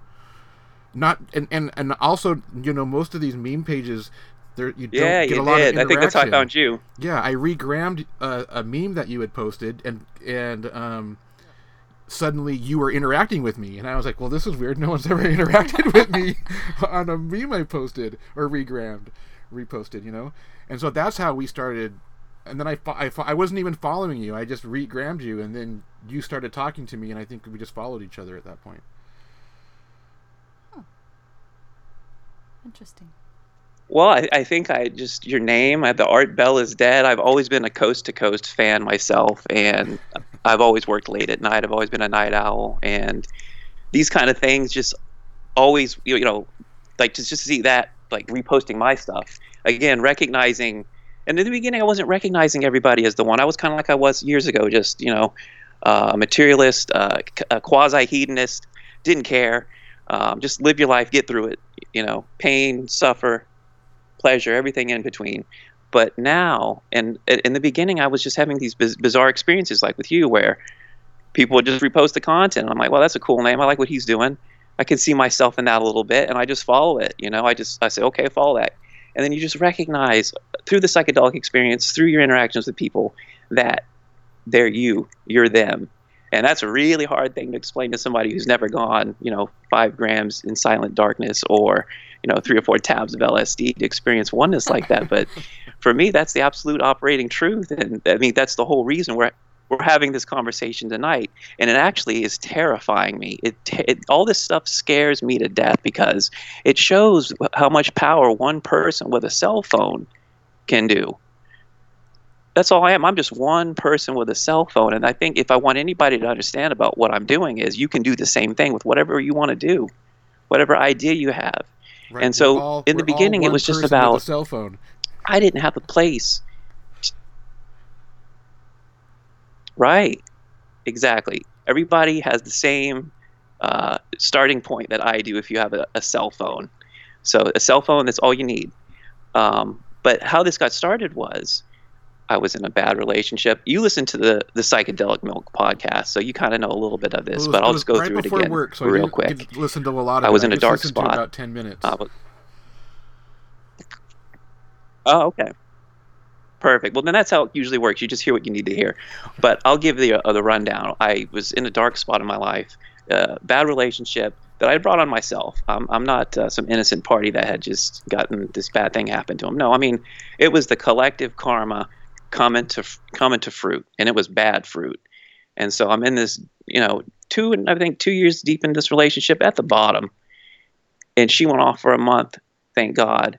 not and, and and also you know most of these meme pages there you don't yeah, get a lot did. of I think that's how I found you. Yeah, I regrammed uh, a meme that you had posted and and um suddenly you were interacting with me and I was like, "Well, this is weird. No one's ever interacted with me on a meme I posted or regrammed, reposted, you know?" And so that's how we started and then I, I, I wasn't even following you. I just regrammed you, and then you started talking to me, and I think we just followed each other at that point. Interesting. Well, I, I, think I just your name. I, the Art Bell is dead. I've always been a coast to coast fan myself, and I've always worked late at night. I've always been a night owl, and these kind of things just always you know like to just see that like reposting my stuff again, recognizing. And in the beginning, I wasn't recognizing everybody as the one. I was kind of like I was years ago, just you know, uh, a materialist, uh, a quasi hedonist, didn't care. Um, just live your life, get through it. You know, pain, suffer, pleasure, everything in between. But now, and in the beginning, I was just having these biz- bizarre experiences, like with you, where people would just repost the content. I'm like, well, that's a cool name. I like what he's doing. I can see myself in that a little bit, and I just follow it. You know, I just I say, okay, follow that. and then you just recognize through the psychedelic experience, through your interactions with people, that they're you, you're them. And that's a really hard thing to explain to somebody who's never gone, you know, five grams in silent darkness or, you know, three or four tabs of LSD to experience oneness like that. But for me, that's the absolute operating truth. And I mean, that's the whole reason we're, we're having this conversation tonight. And it actually is terrifying me. It, it all this stuff scares me to death because it shows how much power one person with a cell phone can do that's all I am. I'm just one person with a cell phone. And I think if I want anybody to understand about what I'm doing is you can do the same thing with whatever you want to do, whatever idea you have. Right. And so all, in the beginning, it was just about cell phone. I didn't have a place. Right. Exactly. Everybody has the same uh, starting point that I do if you have a, a, cell phone. So a cell phone, that's all you need. Um, but how this got started was I was in a bad relationship. You listen to the the psychedelic milk podcast, so you kind of know a little bit of this. Was, but I'll just go right through it again work, so real quick. Listen to a lot. Of I was it. in I a dark spot. about ten minutes. Oh, okay. Perfect. Well, then that's how it usually works. You just hear what you need to hear. But I'll give the uh, the rundown. I was in a dark spot in my life, uh, bad relationship that I brought on myself. I'm, I'm not uh, some innocent party that had just gotten this bad thing happen to him. No, I mean it was the collective karma coming to coming to fruit, and it was bad fruit. And so I'm in this, you know, two and I think two years deep in this relationship at the bottom, and she went off for a month, thank God,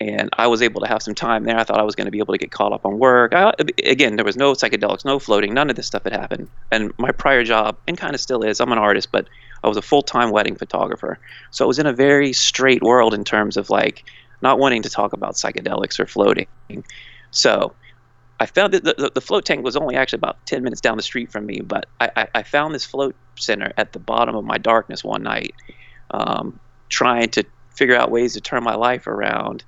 and I was able to have some time there. I thought I was going to be able to get caught up on work. I, again, there was no psychedelics, no floating, none of this stuff had happened. And my prior job, and kind of still is, I'm an artist, but I was a full-time wedding photographer, so I was in a very straight world in terms of like not wanting to talk about psychedelics or floating. So I found that the, the, float tank was only actually about 10 minutes down the street from me, but I, I, I found this float center at the bottom of my darkness one night, um, trying to figure out ways to turn my life around.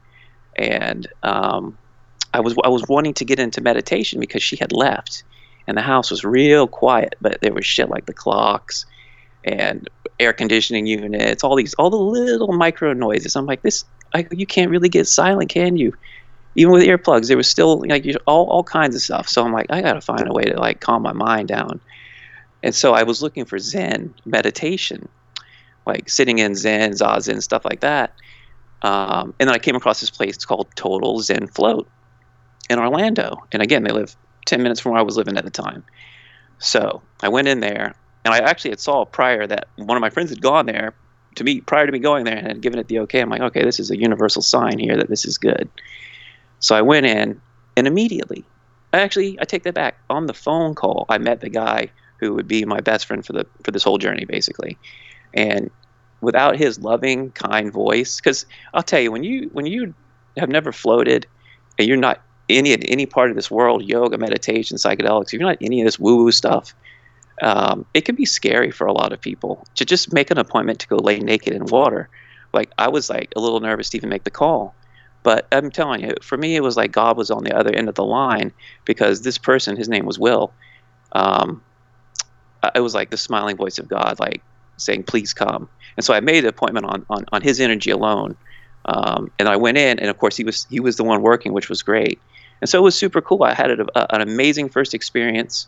And um, I was I was wanting to get into meditation because she had left, and the house was real quiet, but there was shit like the clocks and air conditioning units, all these all the little micro noises. I'm like, this I, you can't really get silent, can you? Even with earplugs, there was still like all all kinds of stuff. So I'm like, I got to find a way to like calm my mind down. And so I was looking for Zen meditation, like sitting in Zen, Zazen, stuff like that. Um, and then I came across this place called Total Zen Float in Orlando. And again, they live 10 minutes from where I was living at the time. So I went in there, and I actually had saw prior that one of my friends had gone there to me prior to me going there and had given it the okay. I'm like, okay, this is a universal sign here that this is good. So I went in, and immediately, actually, I take that back. On the phone call, I met the guy who would be my best friend for the for this whole journey, basically. And without his loving, kind voice, because I'll tell you, when you when you have never floated, and you're not any any part of this world, yoga, meditation, psychedelics, if you're not any of this woo woo stuff, um, it can be scary for a lot of people to just make an appointment to go lay naked in water. Like I was like a little nervous to even make the call. But I'm telling you, for me, it was like God was on the other end of the line because this person, his name was Will. Um, it was like the smiling voice of God, like saying, "Please come." And so I made an appointment on on, on his energy alone. Um, and I went in, and of course he was he was the one working, which was great. And so it was super cool. I had a, a, an amazing first experience.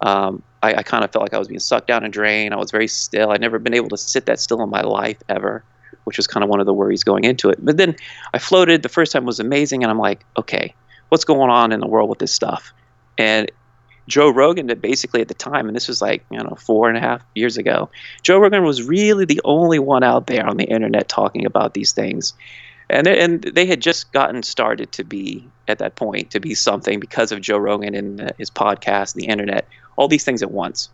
Um, I, I kind of felt like I was being sucked down a drain. I was very still. I'd never been able to sit that still in my life ever which was kind of one of the worries going into it. But then I floated. The first time was amazing, and I'm like, okay, what's going on in the world with this stuff? And Joe Rogan, basically at the time, and this was like you know four and a half years ago, Joe Rogan was really the only one out there on the internet talking about these things, and they, and they had just gotten started to be at that point to be something because of Joe Rogan and uh, his podcast, the internet, all these things at once.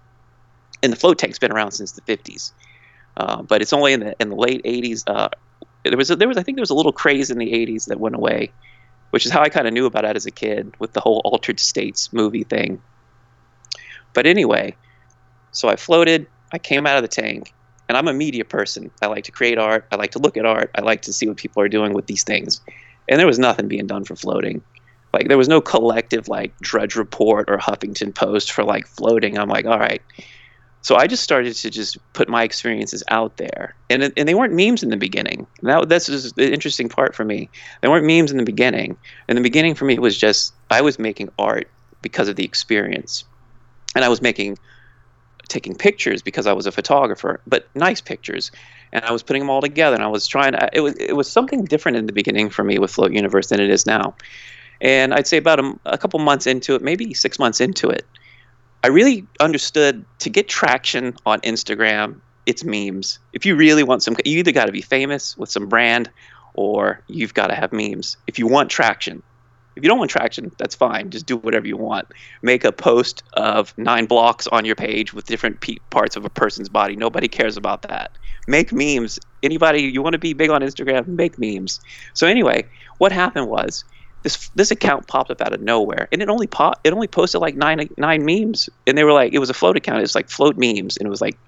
And the float tank's been around since the 50s. Uh, but it's only in the in the late 80s. Uh, there was a, there was I think there was a little craze in the 80s that went away, which is how I kind of knew about it as a kid with the whole altered states movie thing. But anyway, so I floated. I came out of the tank, and I'm a media person. I like to create art. I like to look at art. I like to see what people are doing with these things. And there was nothing being done for floating. Like there was no collective like Drudge Report or Huffington Post for like floating. I'm like, all right, So I just started to just put my experiences out there, and and they weren't memes in the beginning. That that's just the interesting part for me. They weren't memes in the beginning. In the beginning, for me, it was just I was making art because of the experience, and I was making taking pictures because I was a photographer, but nice pictures, and I was putting them all together. And I was trying to. It was it was something different in the beginning for me with Float Universe than it is now. And I'd say about a, a couple months into it, maybe six months into it, I really understood to get traction on Instagram, it's memes. If you really want some, you either got to be famous with some brand or you've got to have memes. If you want traction, if you don't want traction, that's fine. Just do whatever you want. Make a post of nine blocks on your page with different pe- parts of a person's body. Nobody cares about that. Make memes. Anybody, you want to be big on Instagram, make memes. So, anyway, what happened was this this account popped up out of nowhere, and it only it only posted like nine nine memes, and they were like it was a float account. It was like float memes, and it was like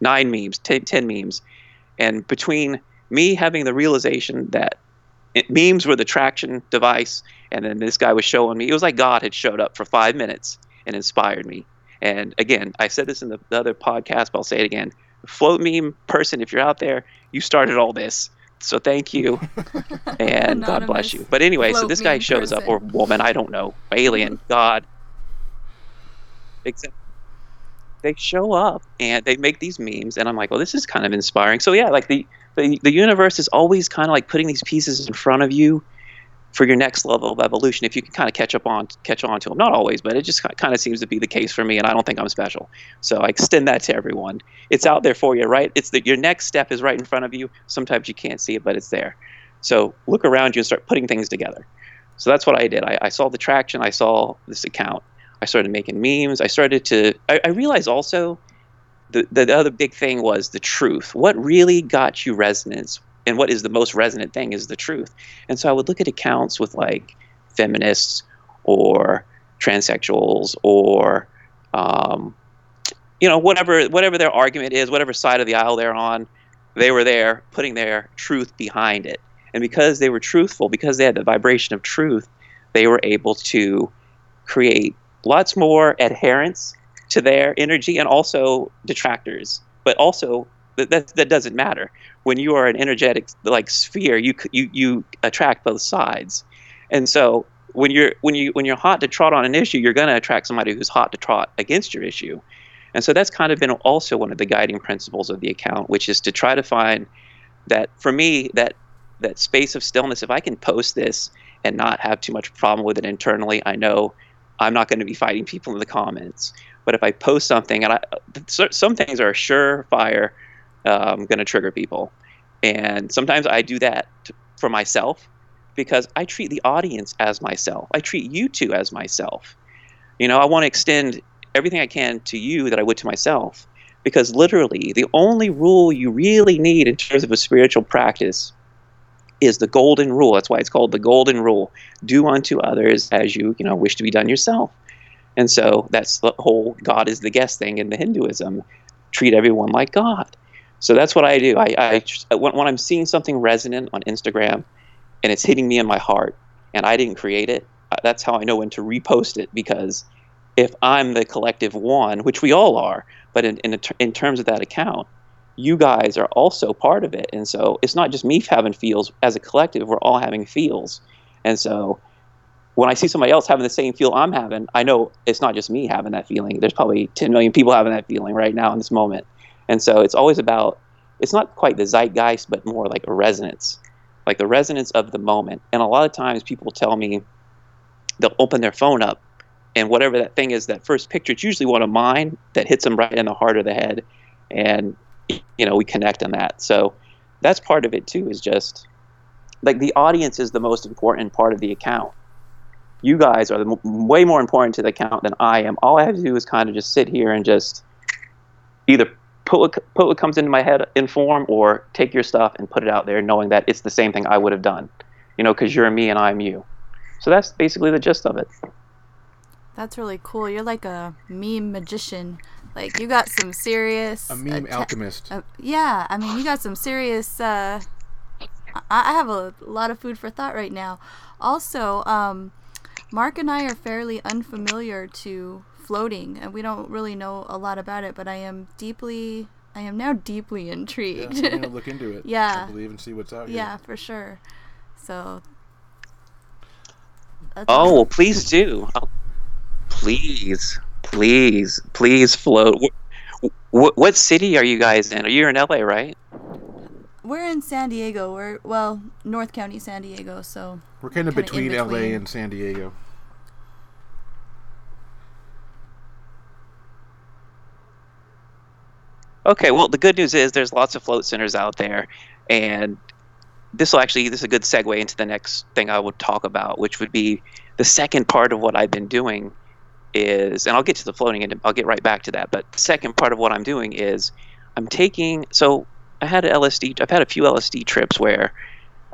nine memes, ten, 10 memes, and between me having the realization that it, memes were the traction device, and then this guy was showing me, it was like God had showed up for five minutes and inspired me. And again, I said this in the, the other podcast, but I'll say it again. Float meme person, if you're out there, you started all this. So thank you, and God bless you. But anyway, so this guy shows person. up, or woman, I don't know, alien, God. Except they show up and they make these memes, and I'm like, well, this is kind of inspiring. So yeah, like the the, the universe is always kind of like putting these pieces in front of you for your next level of evolution if you can kind of catch up on catch on to them not always but it just kind of seems to be the case for me and i don't think i'm special. So i extend that to everyone. It's out there for you right? It's that your next step is right in front of you. Sometimes you can't see it but it's there. So look around you and start putting things together. So that's what i did. I, I saw the traction. I saw this account. I started making memes. I started to i, I realized also the, the other big thing was the truth. What really got you resonance and what is the most resonant thing is the truth. And so I would look at accounts with like feminists or transsexuals or um, you know whatever whatever their argument is, whatever side of the aisle they're on, they were there putting their truth behind it. And because they were truthful, because they had the vibration of truth, they were able to create lots more adherence to their energy and also detractors. But also that, that, that doesn't matter when you are an energetic like sphere, you you you attract both sides, and so when you're when you when you're hot to trot on an issue, you're going to attract somebody who's hot to trot against your issue, and so that's kind of been also one of the guiding principles of the account, which is to try to find that for me that that space of stillness. If I can post this and not have too much problem with it internally, I know I'm not going to be fighting people in the comments. But if I post something, and I, some things are a surefire um, going to trigger people. And sometimes I do that for myself because I treat the audience as myself. I treat you two as myself. You know, I want to extend everything I can to you that I would to myself because literally the only rule you really need in terms of a spiritual practice is the golden rule. That's why it's called the golden rule. Do unto others as you, you know, wish to be done yourself. And so that's the whole God is the guest thing in the Hinduism. Treat everyone like God. So that's what I do. I, I when, when I'm seeing something resonant on Instagram, and it's hitting me in my heart, and I didn't create it, uh, that's how I know when to repost it because if I'm the collective one, which we all are, but in in, in terms of that account, you guys are also part of it, and so it's not just me having feels. As a collective, we're all having feels, and so when I see somebody else having the same feel I'm having, I know it's not just me having that feeling. There's probably 10 million people having that feeling right now in this moment. And so it's always about, it's not quite the zeitgeist, but more like a resonance, like the resonance of the moment. And a lot of times people tell me they'll open their phone up and whatever that thing is, that first picture, it's usually one of mine that hits them right in the heart of the head. And, you know, we connect on that. So that's part of it too, is just like the audience is the most important part of the account. You guys are the, way more important to the account than I am. All I have to do is kind of just sit here and just either put what, put what comes into my head in form or take your stuff and put it out there knowing that it's the same thing I would have done, you know, because you're me and I'm you. So that's basically the gist of it. That's really cool. You're like a meme magician. Like you got some serious a meme uh, alchemist. Uh, yeah, I mean you got some serious. Uh, I, I have a lot of food for thought right now. Also, um, Mark and I are fairly unfamiliar to floating, and we don't really know a lot about it. But I am deeply, I am now deeply Yeah, intrigued. I'm gonna look into it. Yeah. I believe and see what's out here. yeah, for sure. So. Oh, awesome. well, please do. Oh, please, please, please float. Wh- wh- what city are you guys in? Are you in LA, right? We're in San Diego. We're well, North County, San Diego. So We're kind of Kinda between, LA and San Diego. Okay, well, the good news is there's lots of float centers out there, and this will actually this is a good segue into the next thing I would talk about, which would be the second part of what I've been doing is, and I'll get to the floating and I'll get right back to that. But the second part of what I'm doing is I'm taking so I had a LSD. I've had a few LSD trips where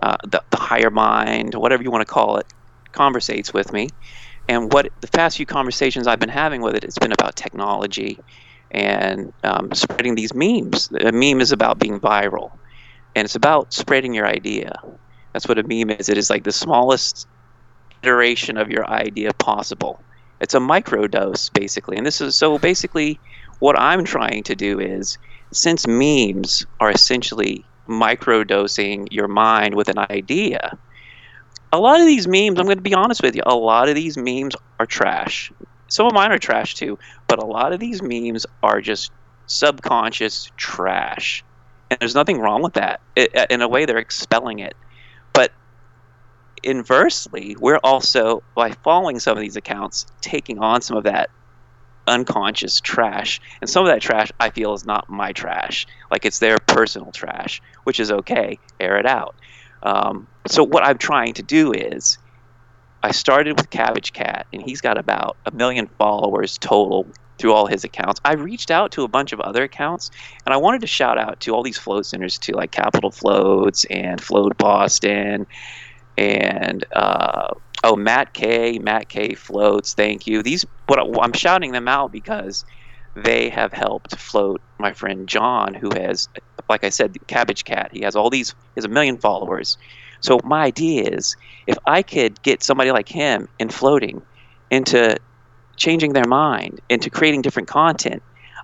uh, the the higher mind, whatever you want to call it, conversates with me, and what the past few conversations I've been having with it, it's been about technology and um, spreading these memes. A meme is about being viral, and it's about spreading your idea. That's what a meme is. It is like the smallest iteration of your idea possible. It's a microdose, basically. And this is so basically what I'm trying to do is since memes are essentially microdosing your mind with an idea, a lot of these memes, I'm going to be honest with you, a lot of these memes are trash. Some of mine are trash too, but a lot of these memes are just subconscious trash. And there's nothing wrong with that. It, in a way, they're expelling it. But inversely, we're also, by following some of these accounts, taking on some of that unconscious trash. And some of that trash I feel is not my trash. Like it's their personal trash, which is okay. Air it out. Um, so what I'm trying to do is I started with Cabbage Cat, and he's got about a million followers total through all his accounts. I reached out to a bunch of other accounts, and I wanted to shout out to all these float centers too, like Capital Floats and Float Boston, and uh, oh Matt K, Matt K Floats. Thank you. These, I'm shouting them out because they have helped float my friend John, who has, like I said, Cabbage Cat. He has all these, he has a million followers. So my idea is, if I could get somebody like him in floating into changing their mind, into creating different content,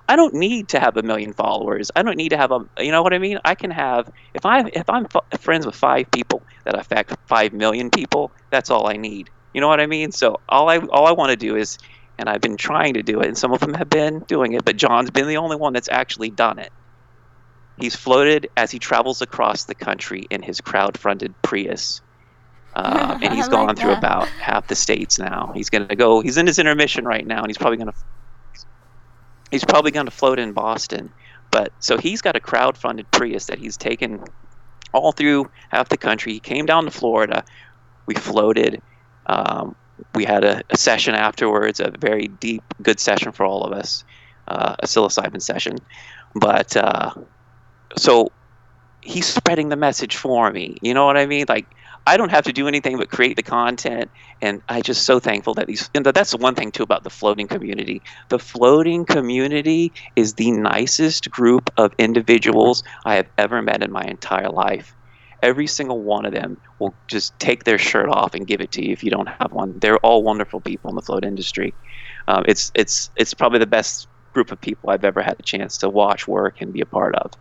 I don't need to have a million followers. I don't need to have a, you know what I mean? I can have if I if I'm f- friends with five people that affect five million people, that's all I need. You know what I mean? So all I all I want to do is, and I've been trying to do it, and some of them have been doing it, but John's been the only one that's actually done it. He's floated as he travels across the country in his crowd-funded Prius. Um, and he's gone through about half the states now. He's going to go. He's in his intermission right now, and he's probably going to. He's probably going to float in Boston, but so he's got a crowd-funded Prius that he's taken all through half the country. He came down to Florida. We floated. Um, we had a, a session afterwards, a very deep, good session for all of us, uh, a psilocybin session. But uh, so he's spreading the message for me. You know what I mean? Like I don't have to do anything but create the content, and I just so thankful that these. And that's the one thing too about the floating community. The floating community is the nicest group of individuals I have ever met in my entire life. Every single one of them will just take their shirt off and give it to you if you don't have one. They're all wonderful people in the float industry. Um, it's it's it's probably the best group of people I've ever had a chance to watch work and be a part of.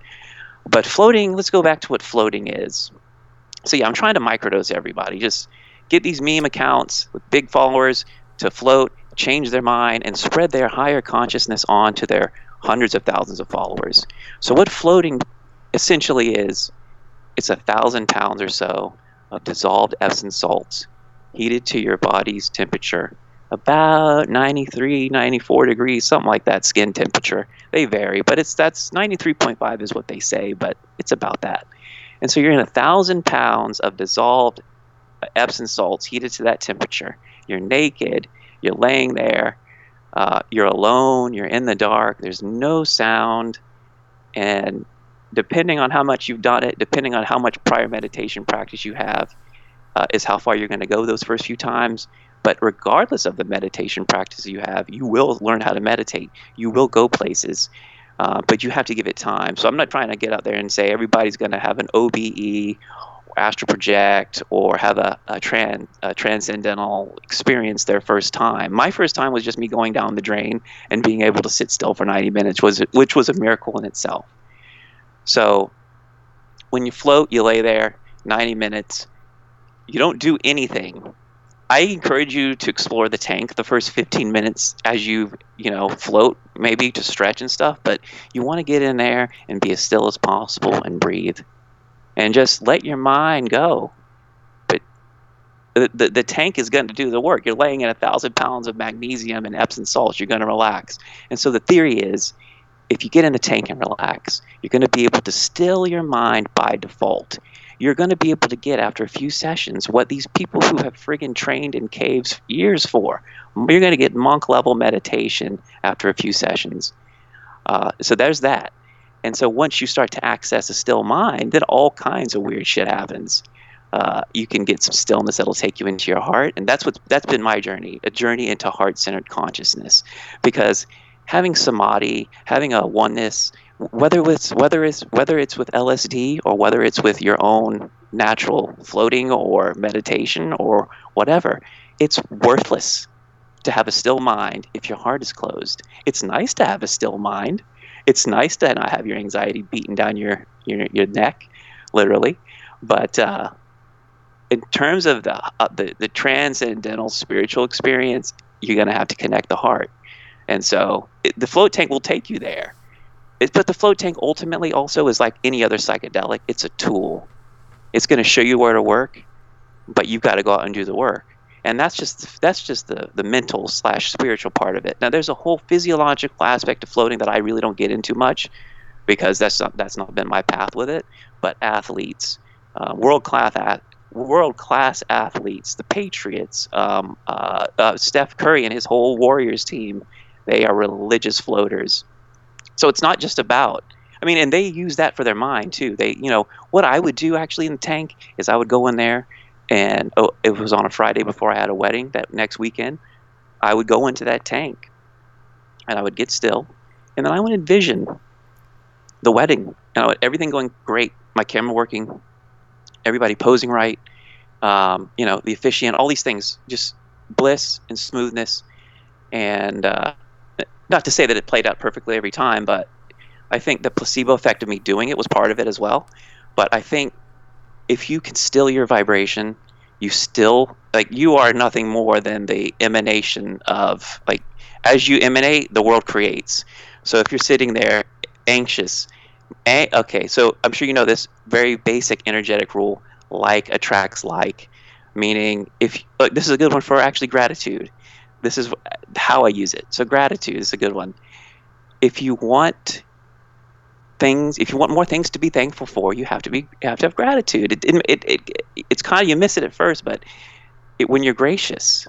But floating, let's go back to what floating is. So yeah, I'm trying to microdose everybody. Just get these meme accounts with big followers to float, change their mind, and spread their higher consciousness on to their hundreds of thousands of followers. So what floating essentially is, it's a thousand pounds or so of dissolved Epsom salts heated to your body's temperature about 93 94 degrees something like that skin temperature they vary but it's that's 93.5 is what they say but it's about that and so you're in a thousand pounds of dissolved Epsom salts heated to that temperature. You're naked. You're laying there. Uh, you're alone. You're in the dark. There's no sound. And depending on how much you've done it, depending on how much prior meditation practice you have, uh, is how far you're going to go those first few times. But regardless of the meditation practice you have, you will learn how to meditate. You will go places. Uh, but you have to give it time. So I'm not trying to get out there and say everybody's going to have an OBE astral project or have a, a, a transcendental experience their first time. My first time was just me going down the drain and being able to sit still for 90 minutes, was which was a miracle in itself. So when you float, you lay there 90 minutes. You don't do anything. I encourage you to explore the tank the first 15 minutes as you, you know, float, maybe to stretch and stuff, but you want to get in there and be as still as possible and breathe and just let your mind go. But the, the, the tank is going to do the work. You're laying in a thousand pounds of magnesium and Epsom salts. You're going to relax. And so the theory is if you get in the tank and relax, you're going to be able to still your mind by default. You're going to be able to get after a few sessions what these people who have friggin' trained in caves years for. You're going to get monk level meditation after a few sessions. Uh, so there's that. And so once you start to access a still mind, then all kinds of weird shit happens. Uh, you can get some stillness that'll take you into your heart, and that's what that's been my journey, a journey into heart-centered consciousness. Because having samadhi, having a oneness, whether it's whether it's whether it's with LSD or whether it's with your own natural floating or meditation or whatever, it's worthless to have a still mind if your heart is closed. It's nice to have a still mind it's nice to not have your anxiety beating down your your, your neck, literally. But uh, in terms of the, uh, the the transcendental spiritual experience, you're gonna have to connect the heart, and so it, the float tank will take you there. It, but the float tank ultimately also is like any other psychedelic. It's a tool. It's going to show you where to work, but you've got to go out and do the work and that's just that's just the the mental slash spiritual part of it. Now, there's a whole physiological aspect of floating that I really don't get into much because that's not that's not been my path with it. But athletes, uh, world class at, world class athletes, the Patriots, um, uh, uh, Steph Curry and his whole Warriors team, they are religious floaters. So it's not just about. I mean, and they use that for their mind too. They, you know, what I would do actually in the tank is I would go in there and oh, it was on a Friday before I had a wedding that next weekend. I would go into that tank and I would get still, and then I would envision the wedding. You know, everything going great, my camera working, everybody posing right, um, you know, the officiant, all these things, just bliss and smoothness. And uh, not to say that it played out perfectly every time, but I think the placebo effect of me doing it was part of it as well. But I think if you can still your vibration, you still like you are nothing more than the emanation of like as you emanate, the world creates. So if you're sitting there anxious, okay, so I'm sure you know this very basic energetic rule: like attracts like. Meaning, if this is a good one for actually gratitude. This is how I use it. So gratitude is a good one. If you want things if you want more things to be thankful for you have to be you have to have gratitude it, it, it, it it's kind of you miss it at first but it, when you're gracious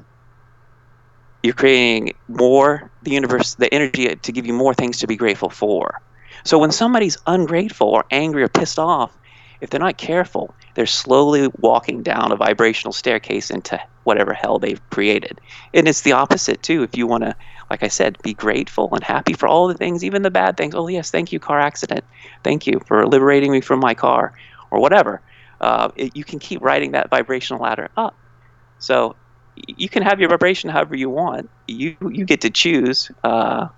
you're creating more the universe the energy to give you more things to be grateful for so when somebody's ungrateful or angry or pissed off if they're not careful they're slowly walking down a vibrational staircase into whatever hell they've created and it's the opposite too if you want to like I said, be grateful and happy for all the things, even the bad things. Oh, yes, thank you, car accident. Thank you for liberating me from my car, or whatever. Uh, it, you can keep riding that vibrational ladder up. So you can have your vibration however you want. You you get to choose. Uh,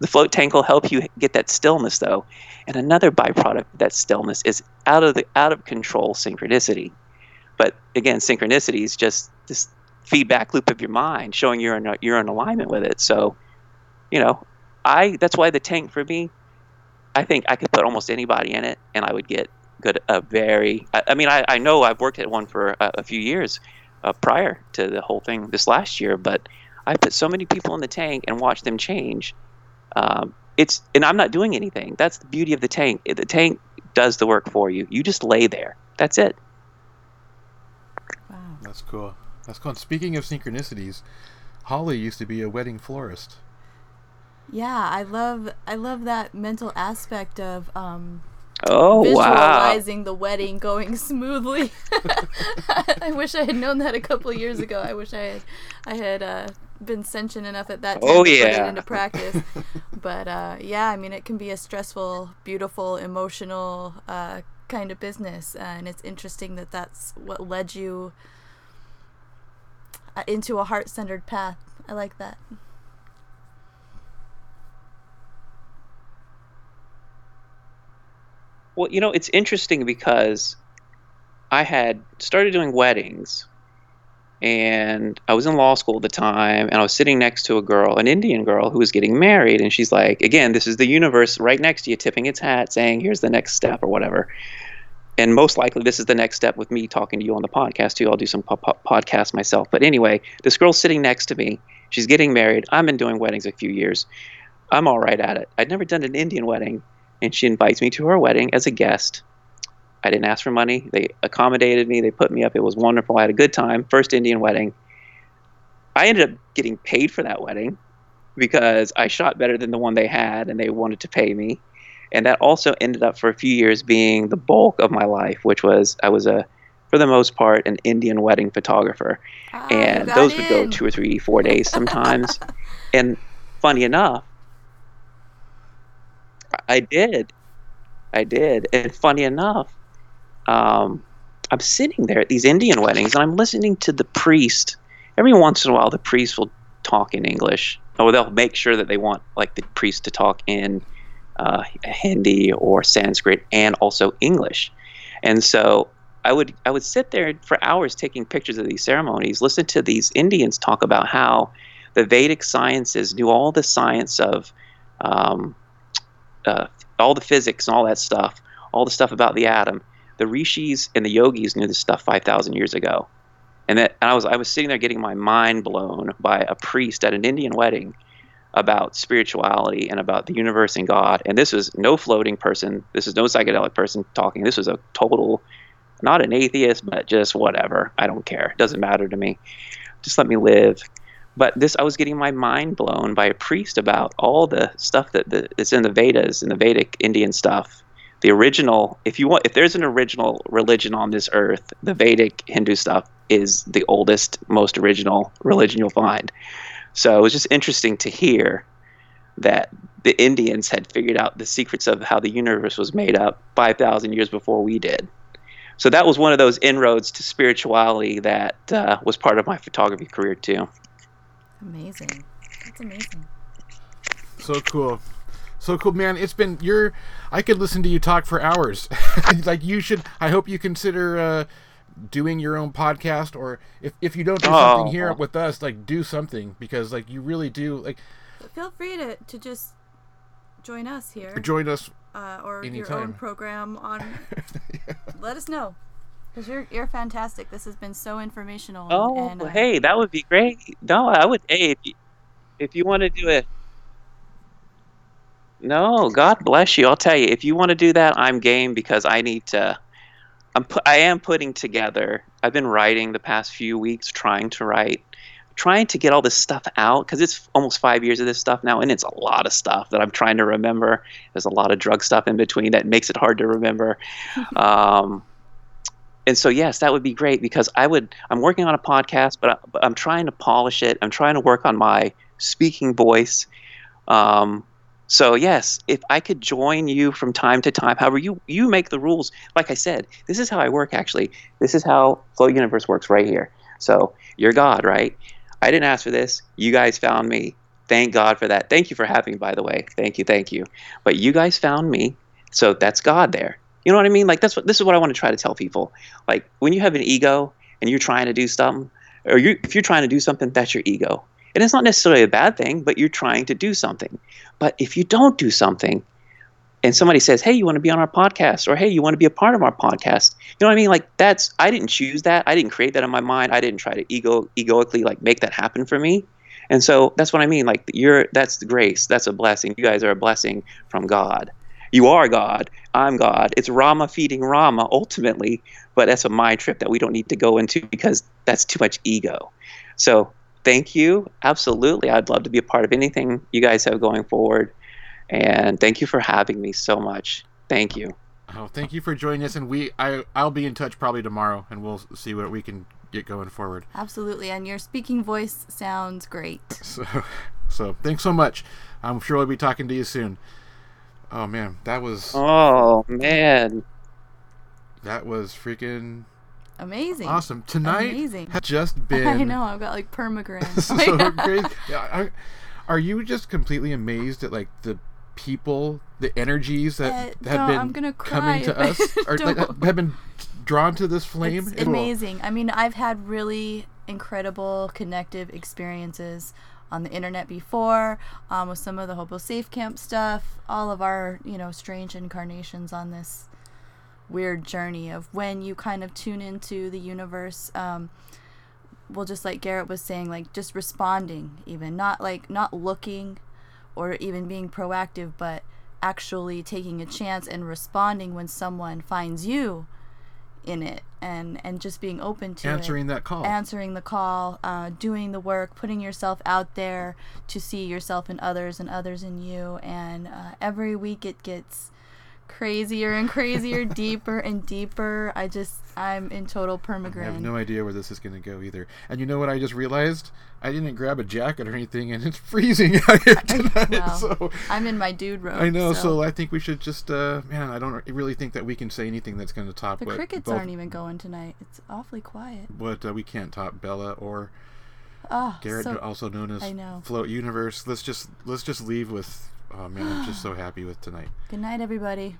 the float tank will help you get that stillness, though. And another byproduct of that stillness is out of the out of control synchronicity. But again, synchronicity is just this feedback loop of your mind showing you're in you're in alignment with it. So, you know, I that's why the tank for me, I think I could put almost anybody in it and I would get good a very. I, I mean, I, I know I've worked at one for a, a few years uh, prior to the whole thing this last year, but I put so many people in the tank and watched them change. Um, it's and I'm not doing anything. That's the beauty of the tank. The tank does the work for you. You just lay there. That's it. Wow. That's cool. That's cool. And Speaking of synchronicities, Hollee used to be a wedding florist. Yeah, I love I love that mental aspect of um, oh visualizing wow. Visualizing the wedding going smoothly. I wish I had known that a couple years ago. I wish I had I had uh, been sentient enough at that time oh, to yeah. put it into practice. but uh, yeah, I mean, it can be a stressful, beautiful, emotional, uh, kind of business, and it's interesting that that's what led you uh, into a heart-centered path. I like that. Well, you know, it's interesting because I had started doing weddings and I was in law school at the time and I was sitting next to a girl, an Indian girl who was getting married and she's like, again, this is the universe right next to you tipping its hat saying, here's the next step or whatever. And most likely this is the next step with me talking to you on the podcast too. I'll do some po- po- podcasts myself. But anyway, this girl's sitting next to me. She's getting married. I've been doing weddings a few years. I'm all right at it. I'd never done an Indian wedding and she invites me to her wedding as a guest. I didn't ask for money. They accommodated me. They put me up. It was wonderful. I had a good time. First Indian wedding. I ended up getting paid for that wedding because I shot better than the one they had and they wanted to pay me. And that also ended up for a few years being the bulk of my life, which was I was a for the most part an Indian wedding photographer. Ah, and those would go two or three, four days sometimes. and funny enough, I did. I did. And funny enough, um, I'm sitting there at these Indian weddings and I'm listening to the priest. Every once in a while, the priest will talk in English, or they'll make sure that they want like the priest to talk in uh, Hindi or Sanskrit and also English. And so I would I would sit there for hours taking pictures of these ceremonies, listen to these Indians talk about how the Vedic sciences knew all the science of um, uh, all the physics and all that stuff, all the stuff about the atom. The rishis and the yogis knew this stuff 5,000 years ago. And that and I was I was sitting there getting my mind blown by a priest at an Indian wedding about spirituality and about the universe and God. And this was no floating person. This is no psychedelic person talking. This was a total, not an atheist, but just whatever. I don't care. It doesn't matter to me. Just let me live. But this, I was getting my mind blown by a priest about all the stuff that the, that's in the Vedas and the Vedic Indian stuff. The original, if you want, if there's an original religion on this earth, the Vedic Hindu stuff is the oldest, most original religion you'll find. So it was just interesting to hear that the Indians had figured out the secrets of how the universe was made up 5,000 years before we did. So that was one of those inroads to spirituality that uh, was part of my photography career too. Amazing. That's amazing. So cool. So cool, man. It's been you're I could listen to you talk for hours. like you should I hope you consider uh doing your own podcast or if, if you don't do something Oh. here with us, like do something because like you really do like feel free to, to just join us here join us uh, or your own program on. Let us know. Because you're, you're fantastic. This has been so informational. Oh, and, uh, hey, that would be great. No, I would. Hey, if you, if you want to do it, no, God bless you. I'll tell you, if you want to do that, I'm game because I need to. I'm pu- I am putting together. I've been writing the past few weeks, trying to write, trying to get all this stuff out because it's almost five years of this stuff now, and it's a lot of stuff that I'm trying to remember. There's a lot of drug stuff in between that makes it hard to remember. um, and so yes that would be great because i would i'm working on a podcast but, I, i'm trying to polish it. I'm trying to work on my speaking voice. Um, so yes if i could join you from time to time however you you make the rules. Like i said this is how i work actually. This is how Float Universe works right here. So you're god right? I didn't ask for this. You guys found me. Thank god for that. Thank you for having me by the way. Thank you thank you. But you guys found me so that's god there you know what I mean? Like that's what this is what I want to try to tell people. Like when you have an ego and you're trying to do something, or you if you're trying to do something, that's your ego. And it's not necessarily a bad thing, but you're trying to do something. But if you don't do something, and somebody says, "Hey, you want to be on our podcast?" or "Hey, you want to be a part of our podcast?" You know what I mean? Like that's I didn't choose that. I didn't create that in my mind. I didn't try to ego egoically like make that happen for me. And so that's what I mean. Like you're that's the grace. That's a blessing. You guys are a blessing from God. You are God. I'm God. It's Rama feeding Rama ultimately, but that's a mind trip that we don't need to go into because that's too much ego. So thank you. Absolutely. I'd love to be a part of anything you guys have going forward. And thank you for having me so much. Thank you. Oh, thank you for joining us, and we I I'll be in touch probably tomorrow, and we'll see what we can get going forward. Absolutely. And your speaking voice sounds great. So, so thanks so much. I'm sure we'll be talking to you soon. Oh man, that was Oh man. That was freaking Amazing. awesome. Tonight Amazing. has just been I know. I've got like permagram. so crazy. Yeah, I, are you just completely amazed at like the people, the energies that Uh, have don't- been I'm gonna coming to us, or like, have been drawn to this flame? It's It will- amazing. I mean, I've had really incredible connective experiences on the internet before, um, with some of the Hobo Safe Camp stuff, all of our, you know, strange incarnations on this weird journey of when you kind of tune into the universe. Um, well, just like Garrett was saying, like just responding, even not like not looking or even being proactive, but actually taking a chance and responding when someone finds you in it and and just being open to answering it. that call. answering the call uh, doing the work putting yourself out there to see yourself in others and others in you and uh, every week it gets crazier and crazier deeper and deeper i just i'm in total permagram. I have no idea where this is going to go either. And you know what? I just realized I didn't grab a jacket or anything, and it's freezing out here tonight. Wow. So i'm in my dude room I know. So. I think we should just, uh, man. I don't really think that we can say anything that's going to top the crickets both, aren't even going tonight it's awfully quiet But uh, we can't top Bella or oh Garrett, so, also known as. Float Universe. Let's just let's just leave with. Oh man, I'm just so happy with tonight. good night everybody